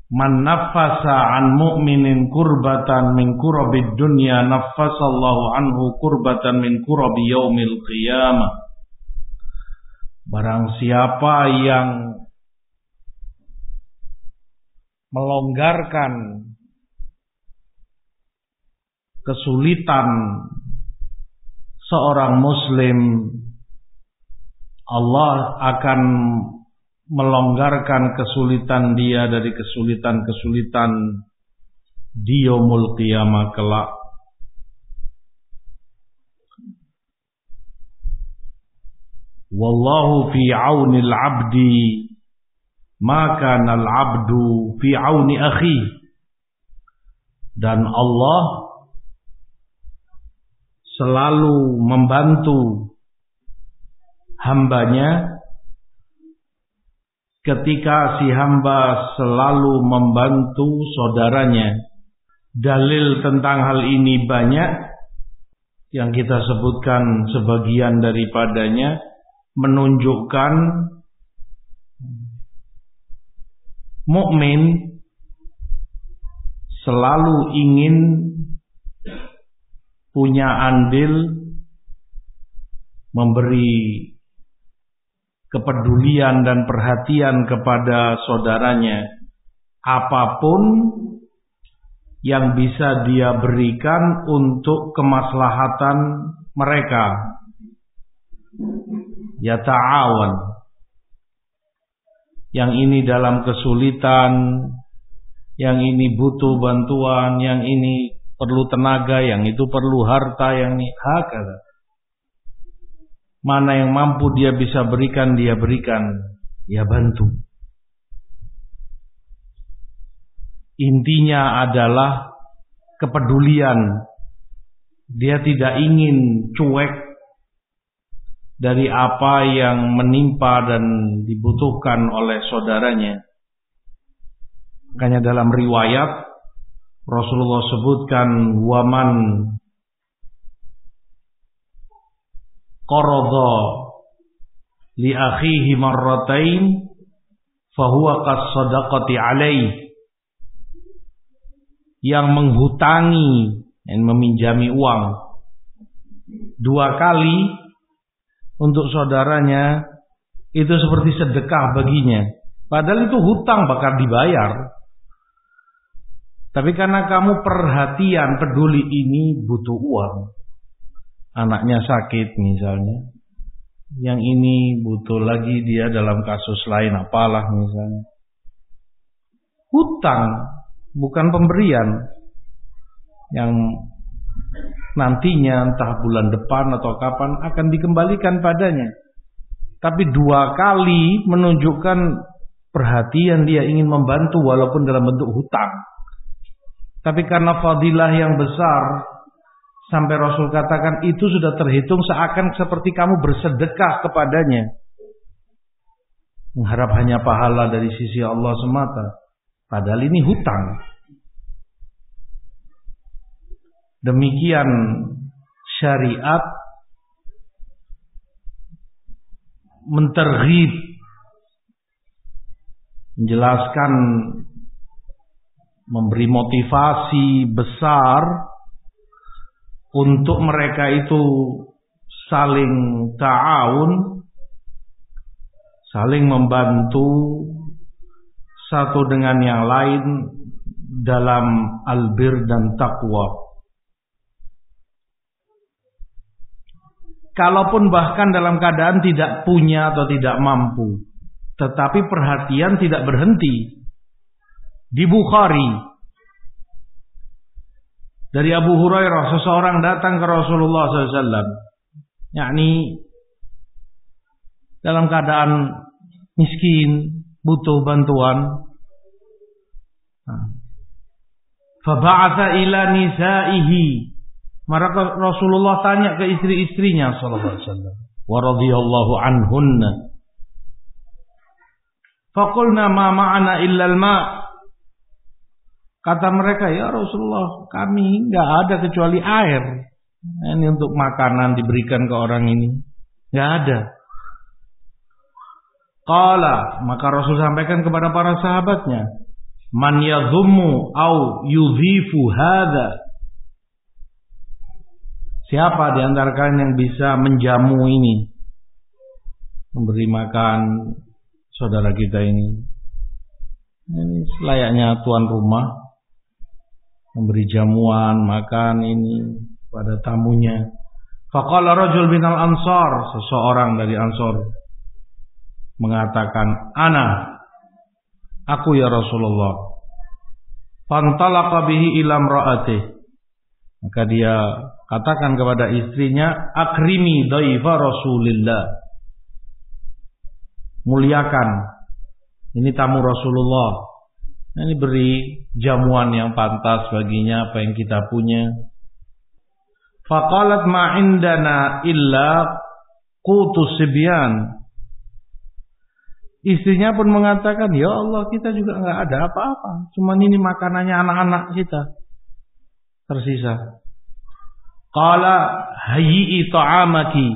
Man nafasa an mu'minin kurbatan min kurabid dunya nafasallahu anhu kurbatan min kurabi yaumil qiyamah. Barang siapa yang melonggarkan kesulitan seorang muslim Allah akan melonggarkan kesulitan dia dari kesulitan-kesulitan di yaumul qiyamah kelak. Wallahu fi auni al-'abdi maka al-'abdu fi auni akhi. Dan Allah selalu membantu hambanya ketika si hamba selalu membantu saudaranya. Dalil tentang hal ini banyak yang kita sebutkan sebagian daripadanya menunjukkan mukmin selalu ingin punya andil memberi kepedulian dan perhatian kepada saudaranya. Apa pun yang bisa dia berikan untuk kemaslahatan mereka ya ta'awan yang ini dalam kesulitan yang ini butuh bantuan yang ini perlu tenaga yang itu perlu harta yang ini hakada mana yang mampu dia bisa berikan dia berikan. Ya bantu. Intinya adalah kepedulian. Dia tidak ingin cuek dari apa yang menimpa dan dibutuhkan oleh saudaranya. Makanya dalam riwayat Rasulullah sebutkan waman qarada li akhihi marratain fahuwa qas sadaqati alaihi yang menghutangi dan meminjami uang dua kali untuk saudaranya itu seperti sedekah baginya. Padahal itu hutang bakal dibayar. Tapi karena kamu perhatian, peduli ini butuh uang. Anaknya sakit misalnya. Yang ini butuh lagi dia dalam kasus lain apalah misalnya. Hutang bukan pemberian yang nantinya entah bulan depan atau kapan akan dikembalikan padanya. Tapi dua kali menunjukkan perhatian dia ingin membantu walaupun dalam bentuk hutang. Tapi karena fadilah yang besar sampai Rasul katakan itu sudah terhitung seakan seperti kamu bersedekah kepadanya. Mengharap hanya pahala dari sisi Allah semata. Padahal ini hutang. Demikian syariat menterhib menjelaskan memberi motivasi besar untuk mereka itu saling ta'awun saling membantu satu dengan yang lain dalam albir dan takwa. Kalaupun bahkan dalam keadaan tidak punya atau tidak mampu, tetapi perhatian tidak berhenti. Di Bukhari dari Abu Hurairah seseorang datang ke Rasulullah SAW, yakni dalam keadaan miskin, butuh bantuan. Faba'atha ila nisaihi. Maka Rasulullah tanya ke istri-istrinya sallallahu alaihi wasallam. Wa radhiyallahu anhunna. Faqulna ma ma'ana illa al-ma. Kata mereka, "Ya Rasulullah, kami enggak ada kecuali air." Ini untuk makanan diberikan ke orang ini. Enggak ada. Qala, maka Rasul sampaikan kepada para sahabatnya, "Man yadhummu au yudhifu hadha?" Siapa di antara kalian yang bisa menjamu ini? Memberi makan saudara kita ini. Ini selayaknya tuan rumah memberi jamuan, makan ini pada tamunya. Faqala rajul binal ansar, seseorang dari ansor mengatakan ana aku ya Rasulullah fantalaqa bihi ila imraatih maka dia katakan kepada istrinya akrimi dhaifa Rasulillah muliakan ini tamu Rasulullah ini beri jamuan yang pantas baginya apa yang kita punya faqalat ma indana illa qutus sibyan Istrinya pun mengatakan, ya Allah kita juga nggak ada apa-apa. Cuman ini makanannya anak-anak kita. Tersisa. Qala hayyi ta'amaki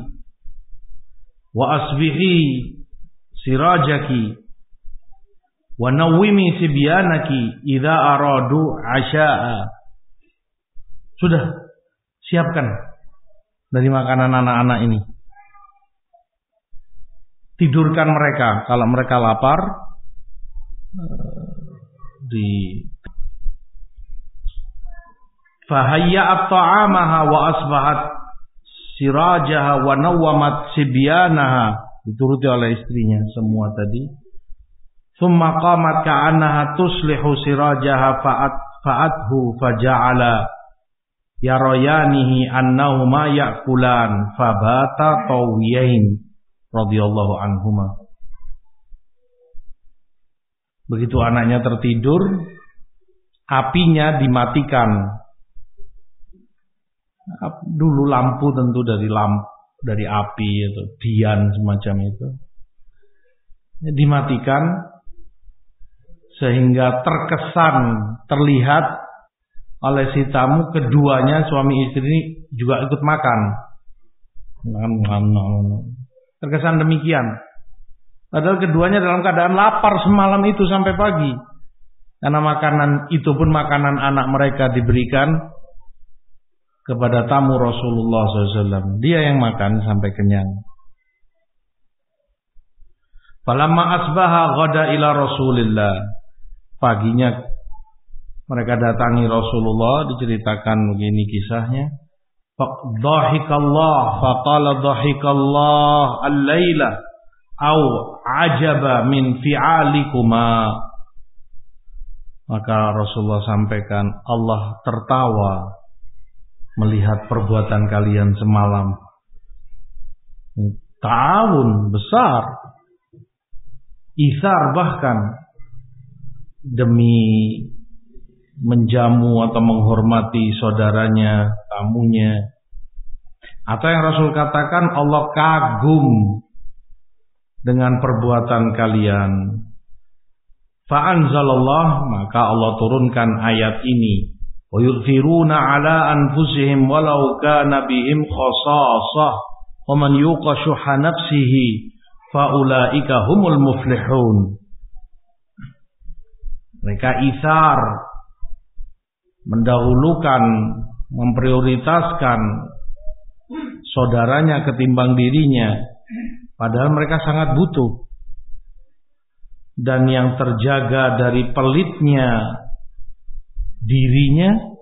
wa asbihi sirajaki wa nawwimi sibyanaki idza aradu asya'a. Sudah siapkan dari makanan anak-anak ini. tidurkan mereka kalau mereka lapar eh, di fahayya'at ta'amaha wa asbahat sirajaha wa nawwamat sibyanaha. Dituruti oleh istrinya semua tadi. Thumma qamat ka'annaha tuslihu sirajaha fa'at fa'athu faja'ala. Yarayanihi annahuma ya'kulan fabata tawiyain radhiyallahu anhuma. Begitu anaknya tertidur apinya dimatikan dulu lampu tentu dari lampu dari api atau dian semacam itu. Dimatikan sehingga terkesan terlihat oleh si tamu keduanya suami istri ini juga ikut makan. Terkesan demikian. Padahal keduanya dalam keadaan lapar semalam itu sampai pagi. Karena makanan itu pun makanan anak mereka diberikan kepada tamu Rasulullah SAW. Dia yang makan sampai kenyang. Falamma asbaha ghada ila Rasulillah. Paginya mereka datangi Rasulullah diceritakan begini kisahnya. Dhahikallah faqala dhahikallah al-laila au ajaba min fi'alikuma. Maka Rasulullah sampaikan Allah tertawa melihat perbuatan kalian semalam. Tahun besar. Isar bahkan demi menjamu atau menghormati saudaranya, tamunya. Atau yang Rasul katakan Allah kagum dengan perbuatan kalian. Fa'anzalallah maka Allah turunkan ayat ini wa yughfiruna ala anfusihim walau kana bihim khasasah wa man yuqa فأولئك nafsihi المفلحون. humul muflihun mereka isar mendahulukan memprioritaskan saudaranya ketimbang dirinya padahal mereka sangat butuh dan yang terjaga dari pelitnya dirinya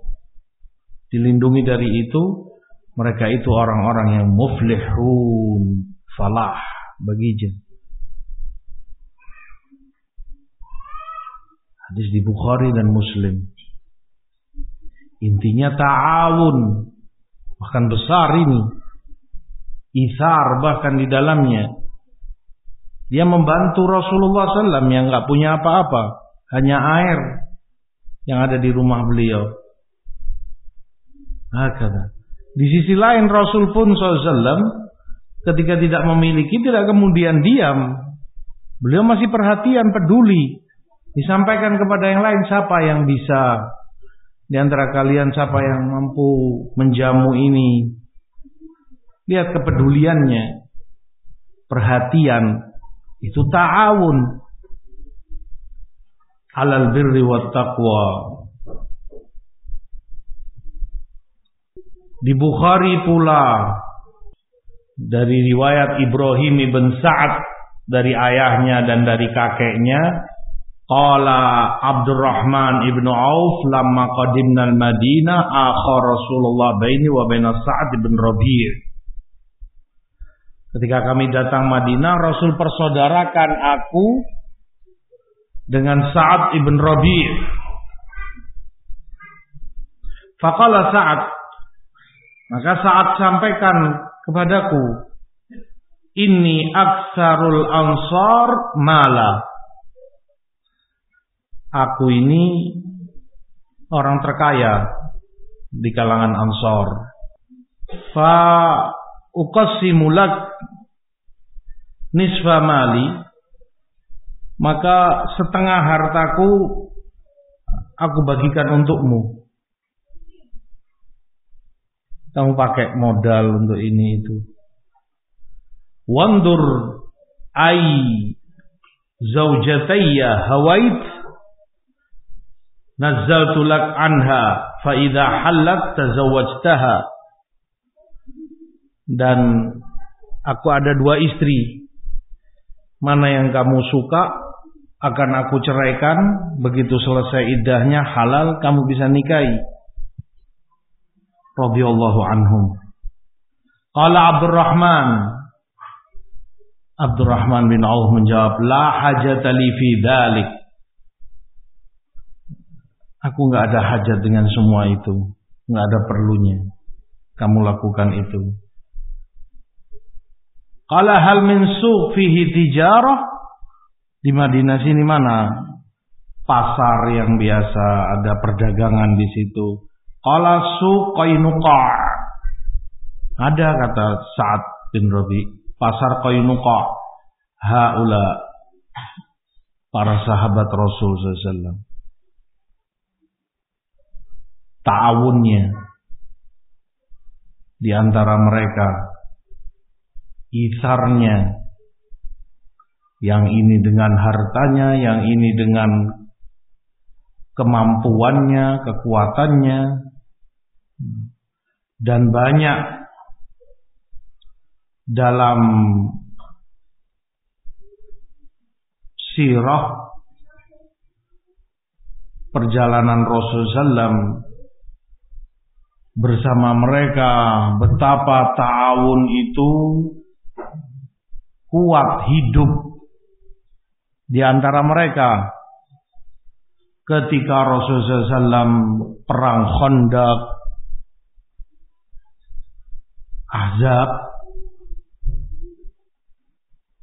dilindungi dari itu mereka itu orang-orang yang muflihun falah bagi jin hadis di Bukhari dan Muslim. Intinya ta'awun bahkan besar ini. Isar bahkan di dalamnya. Dia membantu Rasulullah SAW yang nggak punya apa-apa hanya air yang ada di rumah beliau. Hakata. Di sisi lain Rasul pun SAW ketika tidak memiliki tidak kemudian diam. Beliau masih perhatian, peduli. Disampaikan kepada yang lain siapa yang bisa di antara kalian siapa yang mampu menjamu ini. Lihat kepeduliannya. Perhatian itu ta'awun alal birri wat taqwa. Di Bukhari pula dari riwayat Ibrahim ibn Sa'ad dari ayahnya dan dari kakeknya qala Abdurrahman ibn Auf lamma qadimna al-Madinah akhar Rasulullah baini wa baina Sa'ad ibn Rabi' Ketika kami datang Madinah Rasul persaudarakan aku dengan Sa'ad ibn Rabi' Faqala Sa'ad Maka Sa'ad sampaikan kepadaku Ini aksarul ansar mala. Aku ini orang terkaya di kalangan ansar. Fa uqassimulak nisfa mali maka setengah hartaku aku bagikan untukmu. Kamu pakai modal untuk ini itu. Wandur ai zaujatayya hawait nazzaltu lak anha fa idza halat tazawwajtaha dan aku ada dua istri mana yang kamu suka akan aku ceraikan begitu selesai idahnya halal kamu bisa nikahi. Radhiyallahu anhum. Qala Abdurrahman. Abdurrahman bin Auf menjawab la hajat li fi dhalik. Aku nggak ada hajat dengan semua itu. Nggak ada perlunya. Kamu lakukan itu. Qala hal min suq fihi tijarah? Di Madinah sini mana? Pasar yang biasa ada perdagangan di situ. Qala Qainuqa. Ada kata Sa'ad bin Rabi, pasar Qainuqa. Haula para sahabat Rasul SAW. Ta'awunnya di antara mereka isarnya. Yang ini dengan hartanya, yang ini dengan kemampuannya, kekuatannya. Dan banyak dalam sirah perjalanan Rasul Sallam bersama mereka betapa ta'awun itu kuat hidup di antara mereka ketika Rasulullah SAW perang Khandaq Azab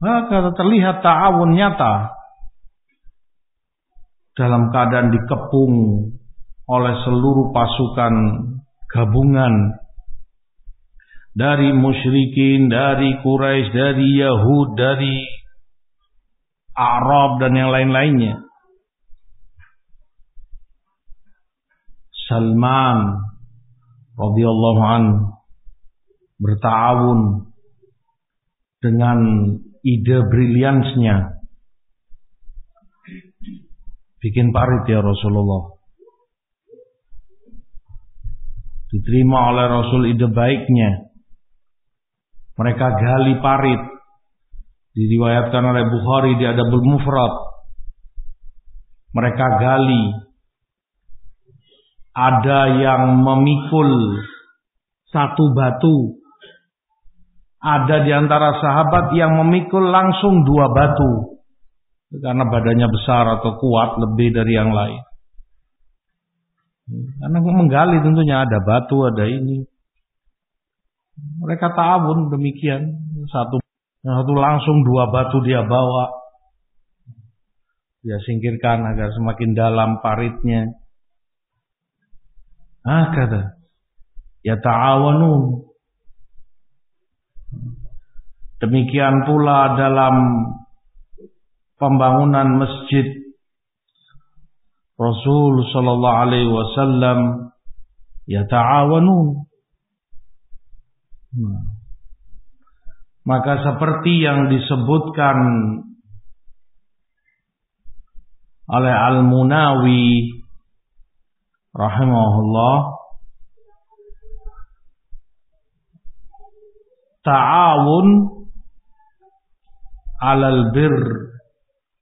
maka terlihat ta'awun nyata dalam keadaan dikepung oleh seluruh pasukan gabungan dari musyrikin, dari Quraisy, dari Yahud, dari Arab dan yang lain-lainnya. Salman radhiyallahu an bertawun dengan ide briliansnya bikin parit ya Rasulullah diterima oleh Rasul ide baiknya mereka gali parit. Diriwayatkan oleh Bukhari di Adabul Mufrad. Mereka gali. Ada yang memikul satu batu. Ada di antara sahabat yang memikul langsung dua batu. Karena badannya besar atau kuat lebih dari yang lain. Karena menggali tentunya ada batu, ada ini. Mereka ta'awun demikian. Satu satu langsung dua batu dia bawa. Dia singkirkan agar semakin dalam paritnya. Ah kata. Ya ta'awanun. Demikian pula dalam pembangunan masjid Rasul sallallahu alaihi wasallam ya ta'awanun Hmm. Maka seperti yang disebutkan oleh Al-Munawi rahimahullah ta'awun 'alal bir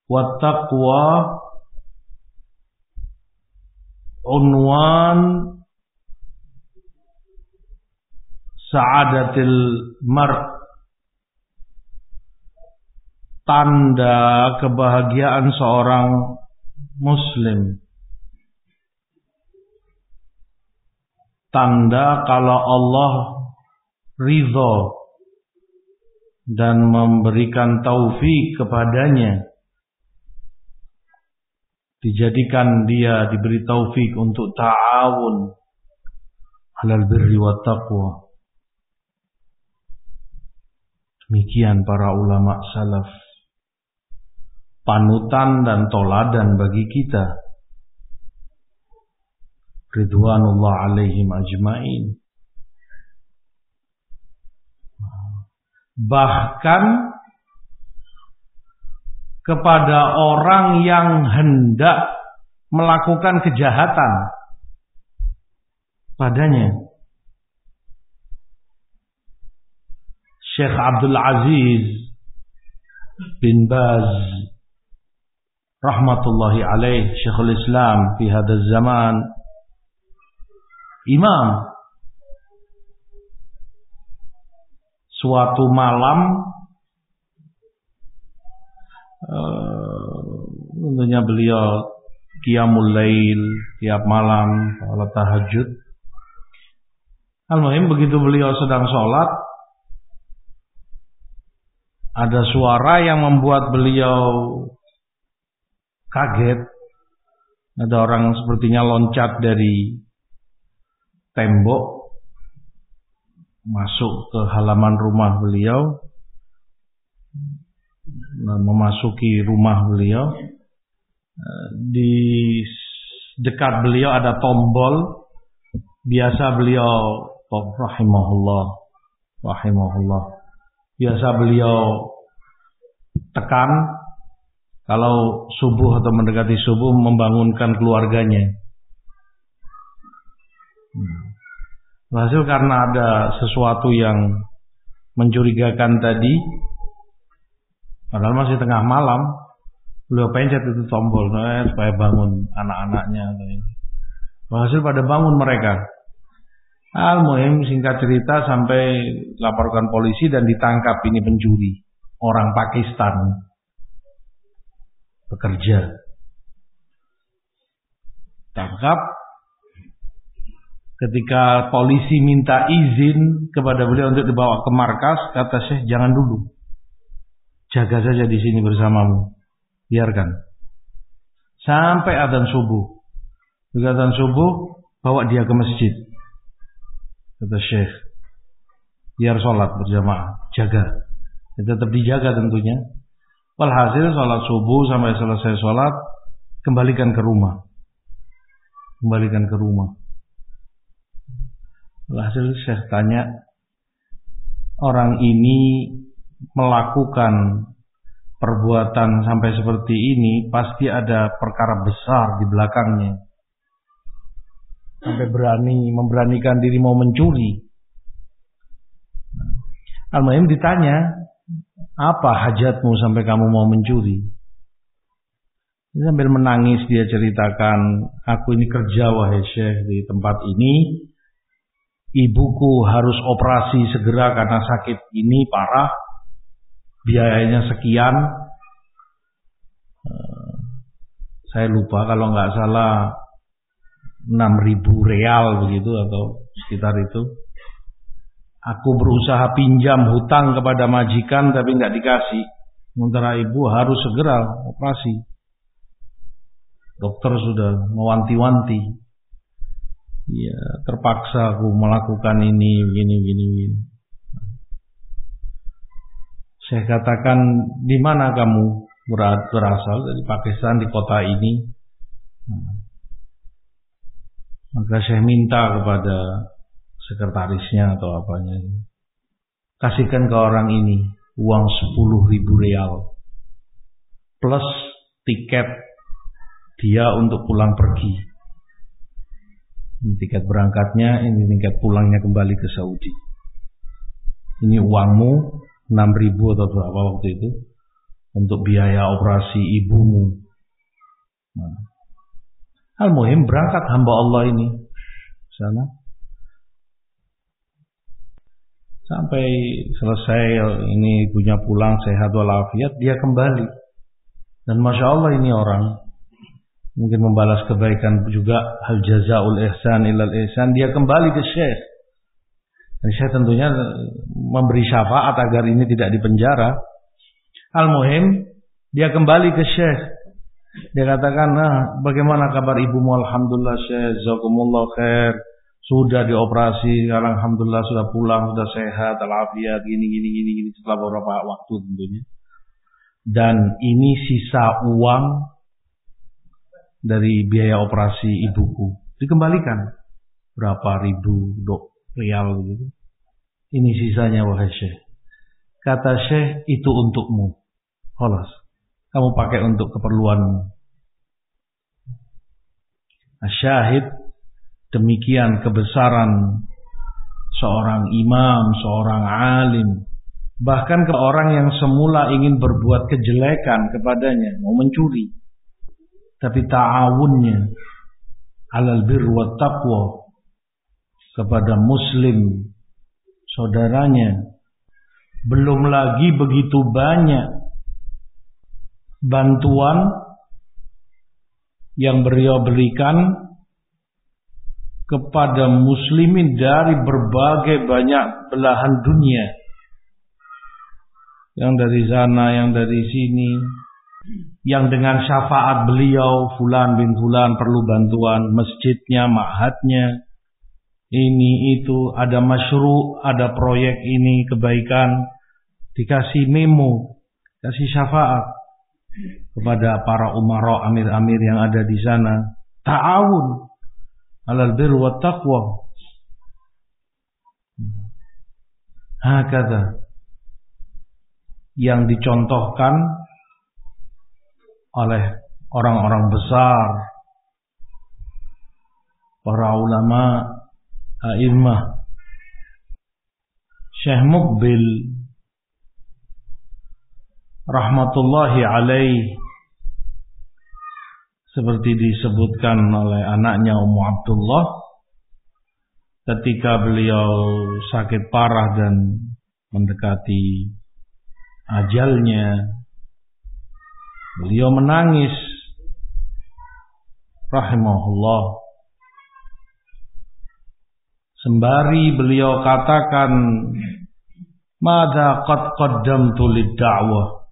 wa taqwa unwan sa'adatil mar tanda kebahagiaan seorang muslim. Tanda kalau Allah ridho dan memberikan taufik kepadanya. Dijadikan dia diberi taufik untuk ta'awun halal birri wa taqwa. Demikian para ulama salaf. Panutan dan toladan bagi kita. Ridwanullah alaihim ajmain. Bahkan kepada orang yang hendak melakukan kejahatan padanya Syekh Abdul Aziz bin Baz rahmatullahi alaih Syekhul Islam di hadaz zaman. Imam suatu malam uh, tentunya beliau qiyamul lail tiap malam salat tahajud. Al-Muhim begitu beliau sedang sholat ada suara yang membuat beliau kaget. Ada orang sepertinya loncat dari tembok masuk ke halaman rumah beliau memasuki rumah beliau. Di dekat beliau ada tombol. Biasa beliau rahimahullah rahimahullah. Biasa beliau tekan kalau subuh atau mendekati subuh membangunkan keluarganya. Hmm. Hasil karena ada sesuatu yang mencurigakan tadi, padahal masih tengah malam, beliau pencet itu tombol eh, supaya bangun anak-anaknya. Hasil pada bangun mereka. Al-Muhim singkat cerita sampai laporkan polisi dan ditangkap ini pencuri orang Pakistan bekerja. Tangkap ketika polisi minta izin kepada beliau untuk dibawa ke markas, kata Syekh jangan dulu. Jaga saja di sini bersamamu. Biarkan. Sampai adzan subuh. Ketika adzan subuh, bawa dia ke masjid. Kata Syekh. Biar sholat berjamaah. Jaga. Ya, tetap dijaga tentunya. Walhasil sholat subuh sampai selesai sholat kembalikan ke rumah. Kembalikan ke rumah. Walhasil saya tanya orang ini melakukan perbuatan sampai seperti ini pasti ada perkara besar di belakangnya. Sampai berani memberanikan diri mau mencuri. Al-Muhim ditanya, apa hajatmu sampai kamu mau mencuri? Sambil menangis dia ceritakan, aku ini kerja wahai syekh di tempat ini. Ibuku harus operasi segera karena sakit ini parah. Biayanya sekian. Eh, saya lupa kalau nggak salah 6000 real begitu atau sekitar itu. Aku berusaha pinjam hutang kepada majikan tapi nggak dikasih. Sementara ibu harus segera operasi. Dokter sudah mewanti-wanti. Ya, terpaksa aku melakukan ini, begini, begini, begini. Saya katakan, di mana kamu berasal dari Pakistan di kota ini? Nah, maka saya minta kepada sekretarisnya atau apanya. Kasihkan ke orang ini uang 10 ribu real plus tiket dia untuk pulang pergi. Ini tiket berangkatnya, ini tiket pulangnya kembali ke Saudi. Ini uangmu 6 ribu atau berapa waktu itu untuk biaya operasi ibumu. Nah. Al-Muhim berangkat hamba Allah ini sana Sampai selesai ini punya pulang sehat walafiat, dia kembali. Dan Masya Allah ini orang mungkin membalas kebaikan juga hal jazaul ihsan ilal ihsan dia kembali ke Syekh. Dan Syekh tentunya memberi syafaat agar ini tidak dipenjara. Al-muhim dia kembali ke Syekh. Dia katakan nah bagaimana kabar ibumu? Alhamdulillah Syekh. Jazakumullah khair sudah dioperasi, alhamdulillah sudah pulang, sudah sehat, alafiat, gini gini gini gini setelah beberapa waktu tentunya. Dan ini sisa uang dari biaya operasi ibuku dikembalikan berapa ribu dok real gitu. Ini sisanya wahai syekh. Kata syekh itu untukmu. Holas. Kamu pakai untuk keperluanmu. Nah, syahid Demikian kebesaran seorang imam, seorang alim bahkan ke orang yang semula ingin berbuat kejelekan kepadanya, mau mencuri. Tapi ta'awunnya alal bir wa taqwa kepada muslim saudaranya belum lagi begitu banyak bantuan yang beliau berikan kepada muslimin dari berbagai banyak belahan dunia. Yang dari sana, yang dari sini. Yang dengan syafaat beliau, Fulan bin Fulan perlu bantuan masjidnya, ma'hadnya. Ini itu, ada masyru, ada proyek ini, kebaikan. Dikasih memo, kasih syafaat kepada para umara amir-amir yang ada di sana. Ta'awun alal bir wa taqwa. Hakata yang dicontohkan oleh orang-orang besar, para ulama, a'immah, Syekh Mukbil rahmatullahi alaih seperti disebutkan oleh anaknya Ummu Abdullah ketika beliau sakit parah dan mendekati ajalnya beliau menangis. Rahimahullah. Sembari beliau katakan Mada qad qaddamtu lid-da'wah.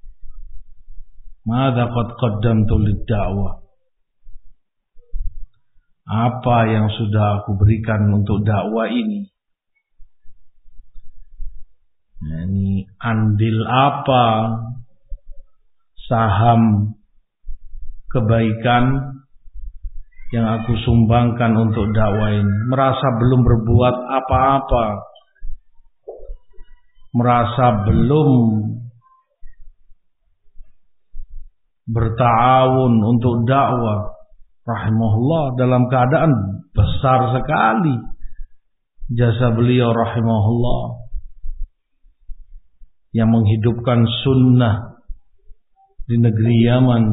Mada qad qaddamtu lid-da'wah apa yang sudah aku berikan untuk dakwah ini? Nah, ini andil apa saham kebaikan yang aku sumbangkan untuk dakwah ini? Merasa belum berbuat apa-apa. Merasa belum bertawun untuk dakwah rahimahullah dalam keadaan besar sekali jasa beliau rahimahullah yang menghidupkan sunnah di negeri Yaman.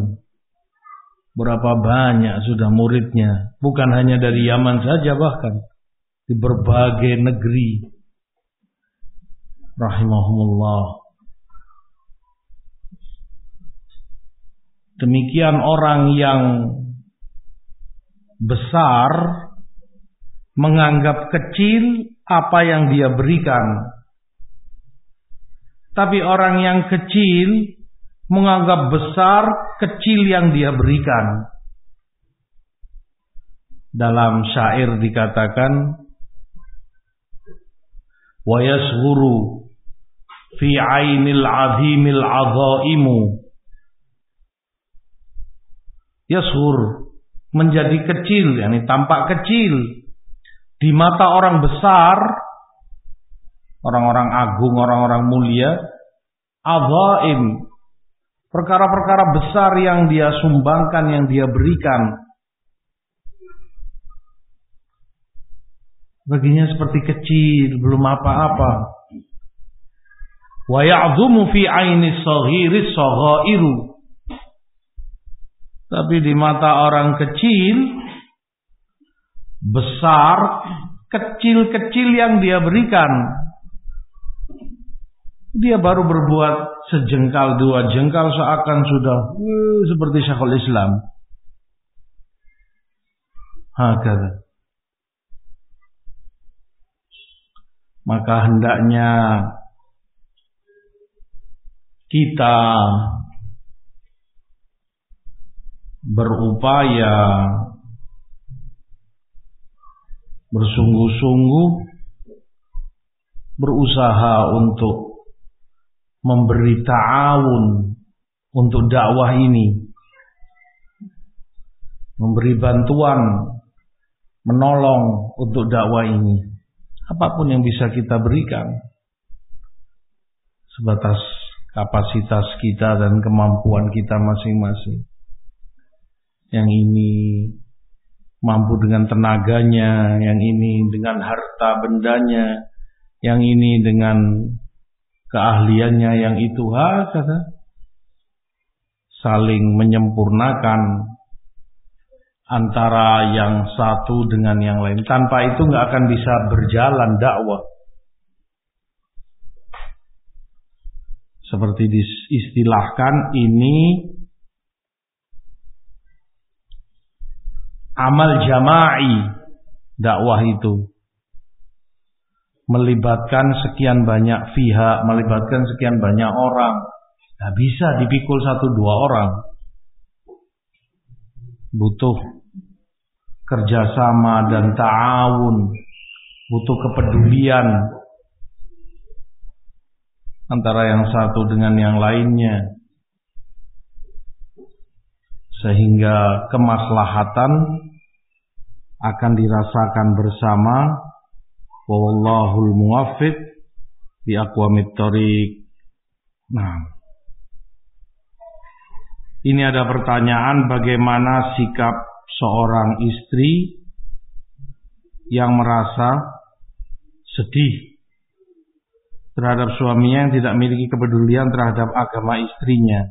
Berapa banyak sudah muridnya. Bukan hanya dari Yaman saja bahkan di berbagai negeri. Rahimahumullah. Demikian orang yang besar menganggap kecil apa yang dia berikan. Tapi orang yang kecil menganggap besar kecil yang dia berikan. Dalam syair dikatakan wa yasghuru fi ainil azimil azaimu yasghur menjadi kecil, yakni tampak kecil di mata orang besar, orang-orang agung, orang-orang mulia, azaim, perkara-perkara besar yang dia sumbangkan, yang dia berikan. Baginya seperti kecil, belum apa-apa. Wa ya'zumu fi aini saghiri saghairu tapi di mata orang kecil, besar, kecil-kecil yang dia berikan. Dia baru berbuat sejengkal dua jengkal seakan sudah uh, seperti Syekhul Islam. Hakata. Maka hendaknya kita berupaya bersungguh-sungguh berusaha untuk memberi ta'awun untuk dakwah ini memberi bantuan menolong untuk dakwah ini. Apa pun yang bisa kita berikan sebatas kapasitas kita dan kemampuan kita masing-masing yang ini mampu dengan tenaganya, yang ini dengan harta bendanya, yang ini dengan keahliannya yang itu kata saling menyempurnakan antara yang satu dengan yang lain. Tanpa itu nggak akan bisa berjalan dakwah. Seperti diistilahkan ini amal jama'i dakwah itu melibatkan sekian banyak pihak, melibatkan sekian banyak orang. Nah, bisa dipikul satu dua orang. Butuh kerjasama dan ta'awun, butuh kepedulian antara yang satu dengan yang lainnya, sehingga kemaslahatan akan dirasakan bersama. Wallahul muwaffiq di aqwamit thoriq. Nah, ini ada pertanyaan bagaimana sikap seorang istri yang merasa sedih terhadap suaminya yang tidak memiliki kepedulian terhadap agama istrinya.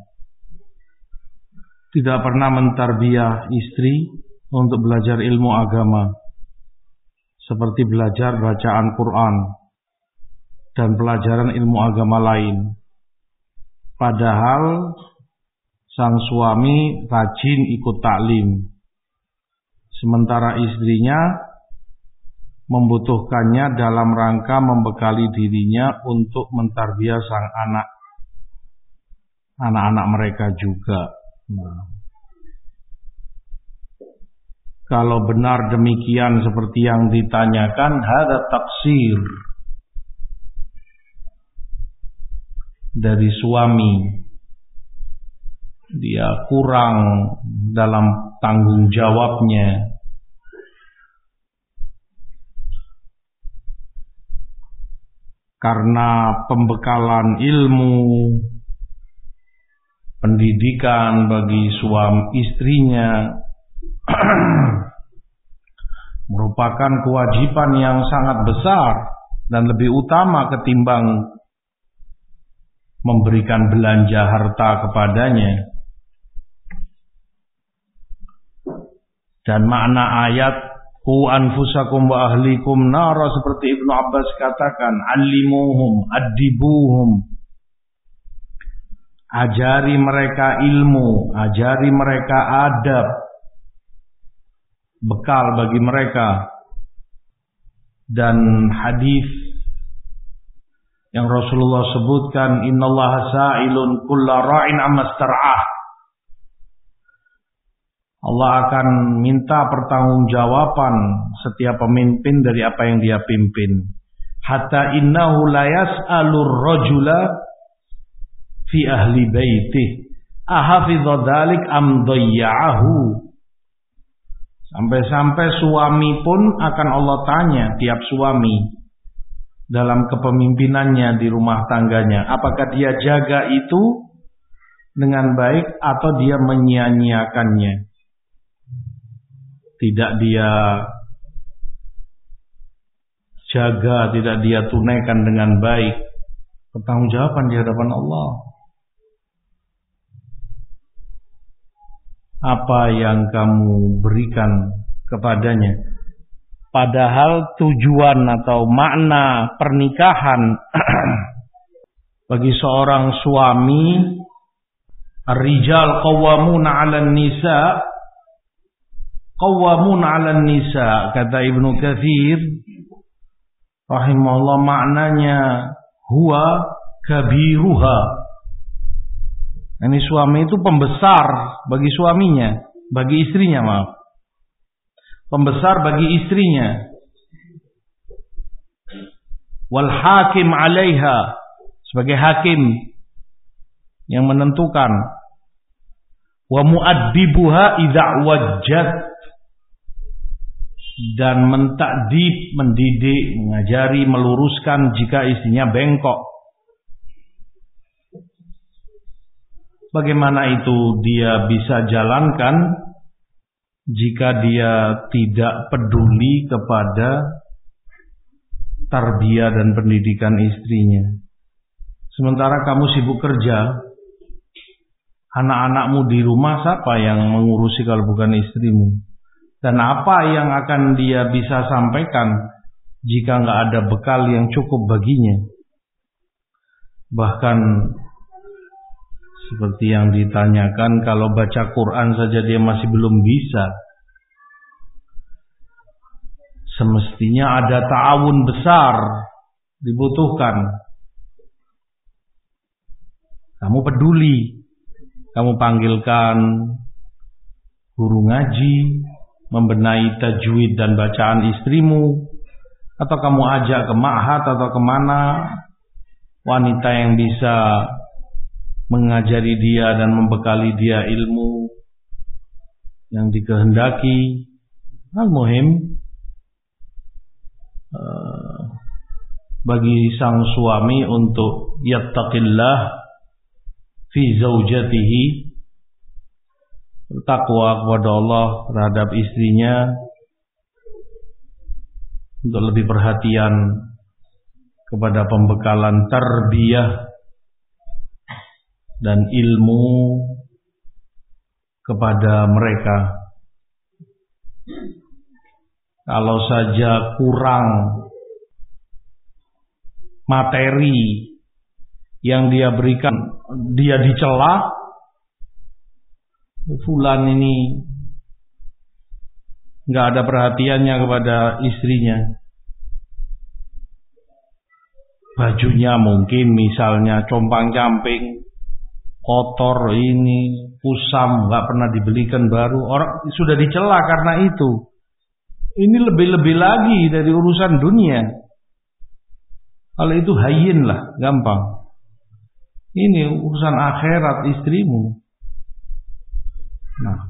Tidak pernah mentarbiah istri untuk belajar ilmu agama. Seperti belajar bacaan Quran dan pelajaran ilmu agama lain. Padahal sang suami rajin ikut taklim sementara istrinya membutuhkannya dalam rangka membekali dirinya untuk mentarbiah sang anak anak-anak mereka juga. Nah. Kalau benar demikian seperti yang ditanyakan, ada taksir dari suami. Dia kurang dalam tanggung jawabnya karena pembekalan ilmu pendidikan bagi suami istrinya merupakan kewajiban yang sangat besar dan lebih utama ketimbang memberikan belanja harta kepadanya dan makna ayat Ku anfusakum wa ahlikum nara seperti Ibnu Abbas katakan, alimuhum, adibuhum. Ajari mereka ilmu, ajari mereka adab. Bekal bagi mereka. Dan hadis yang Rasulullah sebutkan, innallaha sa'ilun kulla ra'in amma Allah akan minta pertanggungjawaban setiap pemimpin dari apa yang dia pimpin. Hatta innahu la yas'alur rajula fi ahli baitih. Ahafidha dhalik am dayya'ahu. Sampai-sampai suami pun akan Allah tanya tiap suami dalam kepemimpinannya di rumah tangganya. Apakah dia jaga itu dengan baik atau dia menyia-nyiakannya tidak dia jaga, tidak dia tunaikan dengan baik, pertanggungjawaban di hadapan Allah. Apa yang kamu berikan kepadanya? Padahal tujuan atau makna pernikahan bagi seorang suami Rijal qawwamuna 'alan nisa Qawamun 'alan nisa kata Ibnu Katsir rahimahullah maknanya huwa kabiruha. Ini suami itu pembesar bagi suaminya, bagi istrinya maaf. Pembesar bagi istrinya. Wal hakim 'alaiha sebagai hakim yang menentukan wa muaddibuha idza wajjat dan mentakdib, mendidik, mengajari, meluruskan jika istrinya bengkok. Bagaimana itu dia bisa jalankan jika dia tidak peduli kepada tarbiyah dan pendidikan istrinya? Sementara kamu sibuk kerja, anak-anakmu di rumah siapa yang mengurusi kalau bukan istrimu? Dan apa yang akan dia bisa sampaikan jika nggak ada bekal yang cukup baginya? Bahkan seperti yang ditanyakan kalau baca Quran saja dia masih belum bisa. Semestinya ada ta'awun besar dibutuhkan. Kamu peduli, kamu panggilkan guru ngaji, membenahi tajwid dan bacaan istrimu, atau kamu ajak ke ma'had atau ke mana wanita yang bisa mengajari dia dan membekali dia ilmu yang dikehendaki. Al-muhim uh, bagi sang suami untuk yattaqillah fi zaujatihi bertakwa kepada Allah terhadap istrinya untuk lebih perhatian kepada pembekalan tarbiyah dan ilmu kepada mereka. Kalau saja kurang materi yang dia berikan, dia dicela, Fulan ini nggak ada perhatiannya kepada istrinya. Bajunya mungkin misalnya compang camping, kotor ini, pusam, nggak pernah dibelikan baru. Orang sudah dicela karena itu. Ini lebih-lebih lagi dari urusan dunia. Kalau itu hayin lah, gampang. Ini urusan akhirat istrimu. Nah.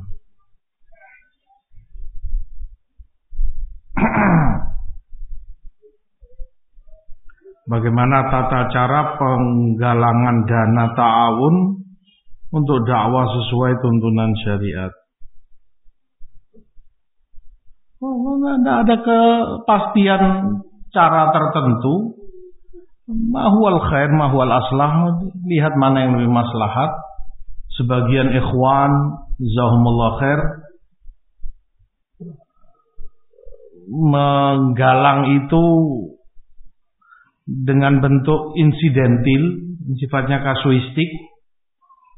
Bagaimana tata cara penggalangan dana ta'awun untuk dakwah sesuai tuntunan syariat? Oh, tidak ada kepastian cara tertentu. Mahwal khair, mahwal aslah. Lihat mana yang lebih maslahat. Sebagian ikhwan Zahumullah khair menggalang itu dengan bentuk insidentil, sifatnya kasuistik.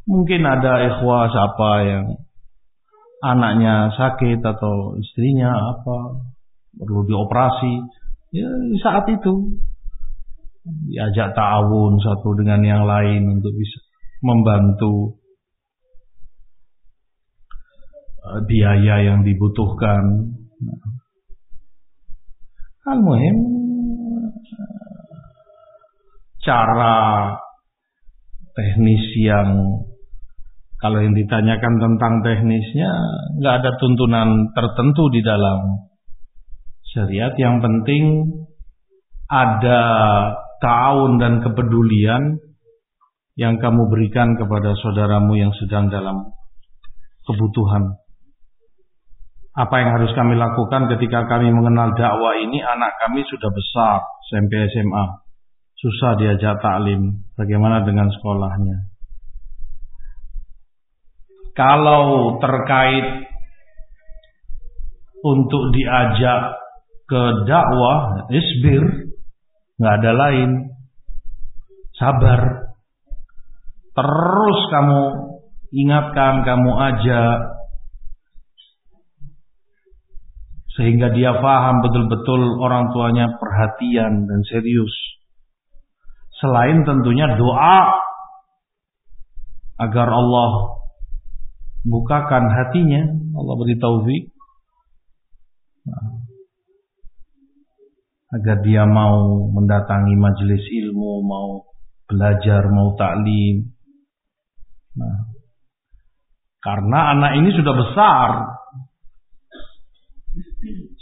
Mungkin ada ikhwah siapa yang anaknya sakit atau istrinya apa perlu dioperasi. Ya saat itu diajak ta'awun satu dengan yang lain untuk bisa membantu Eh, biaya yang dibutuhkan. Al-muhim cara teknis yang kalau yang ditanyakan tentang teknisnya nggak ada tuntunan tertentu di dalam syariat. Yang penting ada tahun dan kepedulian yang kamu berikan kepada saudaramu yang sedang dalam kebutuhan. Apa yang harus kami lakukan ketika kami mengenal dakwah ini? Anak kami sudah besar SMP SMA susah diajak taklim bagaimana dengan sekolahnya kalau terkait untuk diajak ke dakwah isbir nggak ada lain. Sabar. Terus kamu ingatkan kamu ajak. Sehingga dia faham betul-betul orang tuanya perhatian dan serius. Selain tentunya doa agar Allah bukakan hatinya, Allah beri taufik. Nah, agar dia mau mendatangi majelis ilmu, mau belajar, mau taklim. Nah, karena anak ini sudah besar,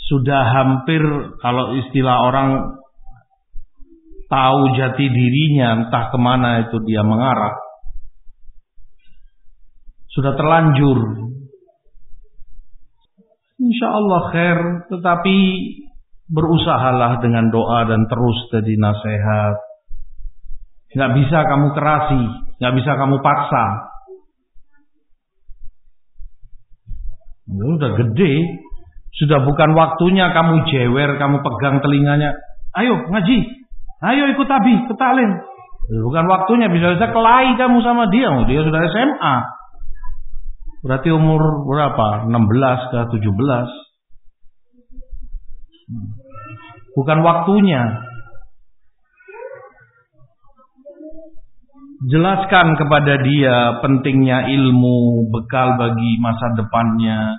sudah hampir kalau istilah orang tahu jati dirinya entah ke mana itu dia mengarah sudah terlanjur Insya Allah khair tetapi berusahalah dengan doa dan terus jadi nasihat Nggak bisa kamu kerasi, nggak bisa kamu paksa. Udah gede, sudah bukan waktunya kamu jewer, kamu pegang telinganya. Ayo ngaji, ayo ikut tabi, ke talim. Bukan waktunya, bisa-bisa kelahi kamu sama dia. Oh, dia sudah SMA. Berarti umur berapa? 16 ke 17. Bukan waktunya. Jelaskan kepada dia pentingnya ilmu, bekal bagi masa depannya,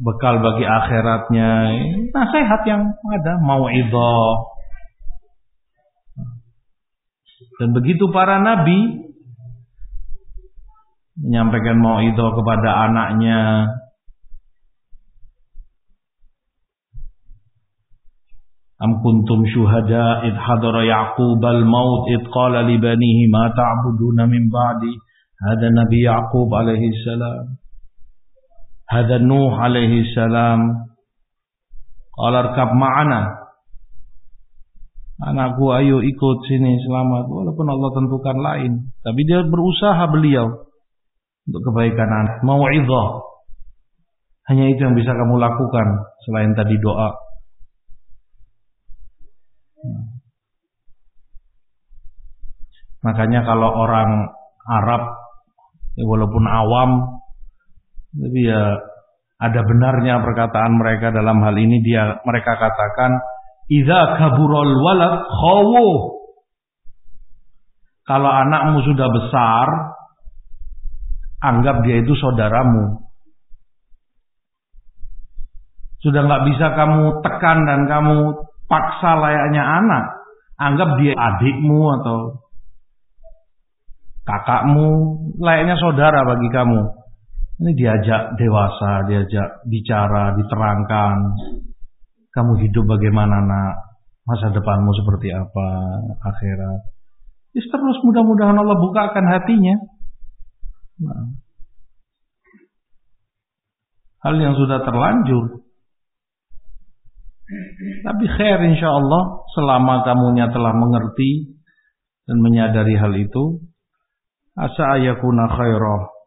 bekal bagi akhiratnya. Nasihat yang ada, mau itu. Dan begitu para nabi menyampaikan mau itu kepada anaknya. Am kuntum syuhada id hadara Yaqub al-maut id qala li banihi ma ta'buduna min ba'di. Hada Nabi Yaqub alaihi salam. Hada Nuh alaihi salam. Qala arkab ma'ana. Anakku ayo ikut sini selamat walaupun Allah tentukan lain. Tapi dia berusaha beliau untuk kebaikan anak. Mau'izah. Hanya itu yang bisa kamu lakukan selain tadi doa. Makanya kalau orang Arab ya walaupun awam tapi ya ada benarnya perkataan mereka dalam hal ini dia mereka katakan idza kaburul walad khawu kalau anakmu sudah besar anggap dia itu saudaramu. Sudah nggak bisa kamu tekan dan kamu paksa layaknya anak. Anggap dia adikmu atau kakakmu, layaknya saudara bagi kamu. Ini diajak dewasa, diajak bicara, diterangkan. Kamu hidup bagaimana nak? Masa depanmu seperti apa? Akhirat. Terus mudah-mudahan Allah bukakan hatinya. Nah. Hal yang sudah terlanjur. Tapi khair insya Allah selama kamunya telah mengerti dan menyadari hal itu. Asa ayakuna khairah.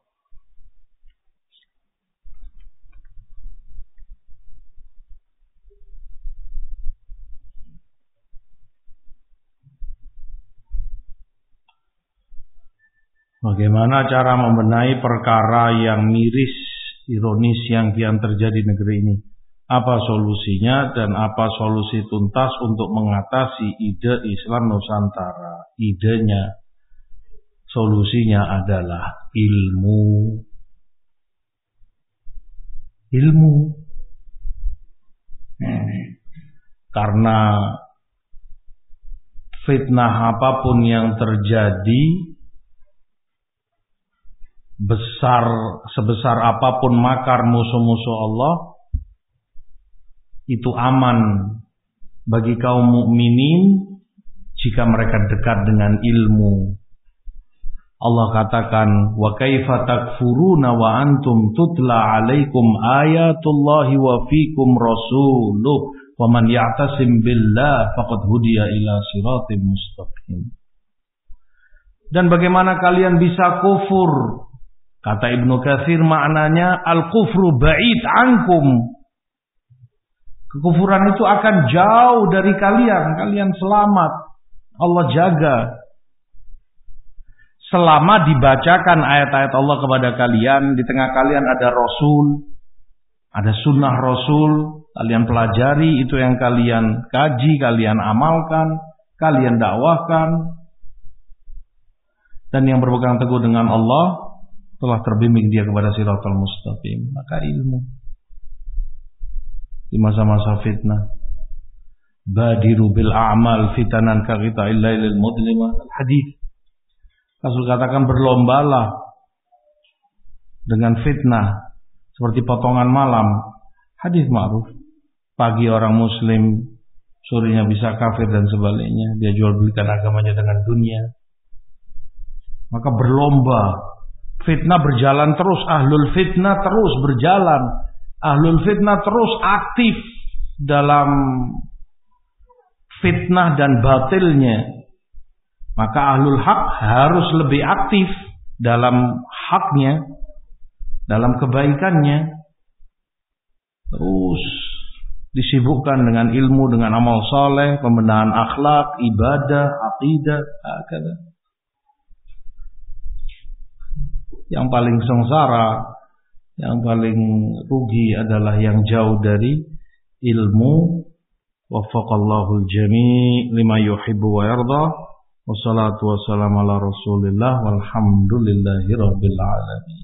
Bagaimana cara membenahi perkara yang miris, ironis yang kian terjadi di negeri ini? Apa solusinya dan apa solusi tuntas untuk mengatasi ide Islam Nusantara? Idenya, solusinya adalah ilmu. Ilmu. Hmm. Karena fitnah apa pun yang terjadi besar sebesar apa pun makar musuh-musuh Allah itu aman bagi kaum mukminin jika mereka dekat dengan ilmu. Allah katakan wa kaifa takfuruna wa antum tutla alaikum ayatullahi wa fikum rasuluh wa man ya'tasim billah faqad hudiya ila siratim mustaqim. Dan bagaimana kalian bisa kufur Kata Ibnu Katsir maknanya al-kufru ba'id ankum. Kekufuran itu akan jauh dari kalian, kalian selamat. Allah jaga. Selama dibacakan ayat-ayat Allah kepada kalian, di tengah kalian ada Rasul, ada sunnah Rasul, kalian pelajari itu yang kalian kaji, kalian amalkan, kalian dakwahkan. Dan yang berpegang teguh dengan Allah, telah terbimbing dia kepada siratal mustaqim maka ilmu. Di masa-masa fitnah. Badiru bil a'mal fitanan ka kita illailil mudlima hadis. Rasul katakan berlombalah dengan fitnah seperti potongan malam. Hadis ma'ruf. Pagi orang muslim sorenya bisa kafir dan sebaliknya. Dia jual belikan agamanya dengan dunia. Maka berlomba Fitnah berjalan terus, ahlul fitnah terus berjalan. Ahlul fitnah terus aktif dalam fitnah dan batilnya. Maka ahlul hak harus lebih aktif dalam haknya, dalam kebaikannya. Terus disibukkan dengan ilmu, dengan amal soleh, pembenahan akhlak, ibadah, akidah, akada. yang paling sengsara, yang paling rugi adalah yang jauh dari ilmu. Waffaqallahu jami' lima yuhibbu wa yarda. Wassalatu wassalamu ala Rasulillah walhamdulillahi rabbil alamin.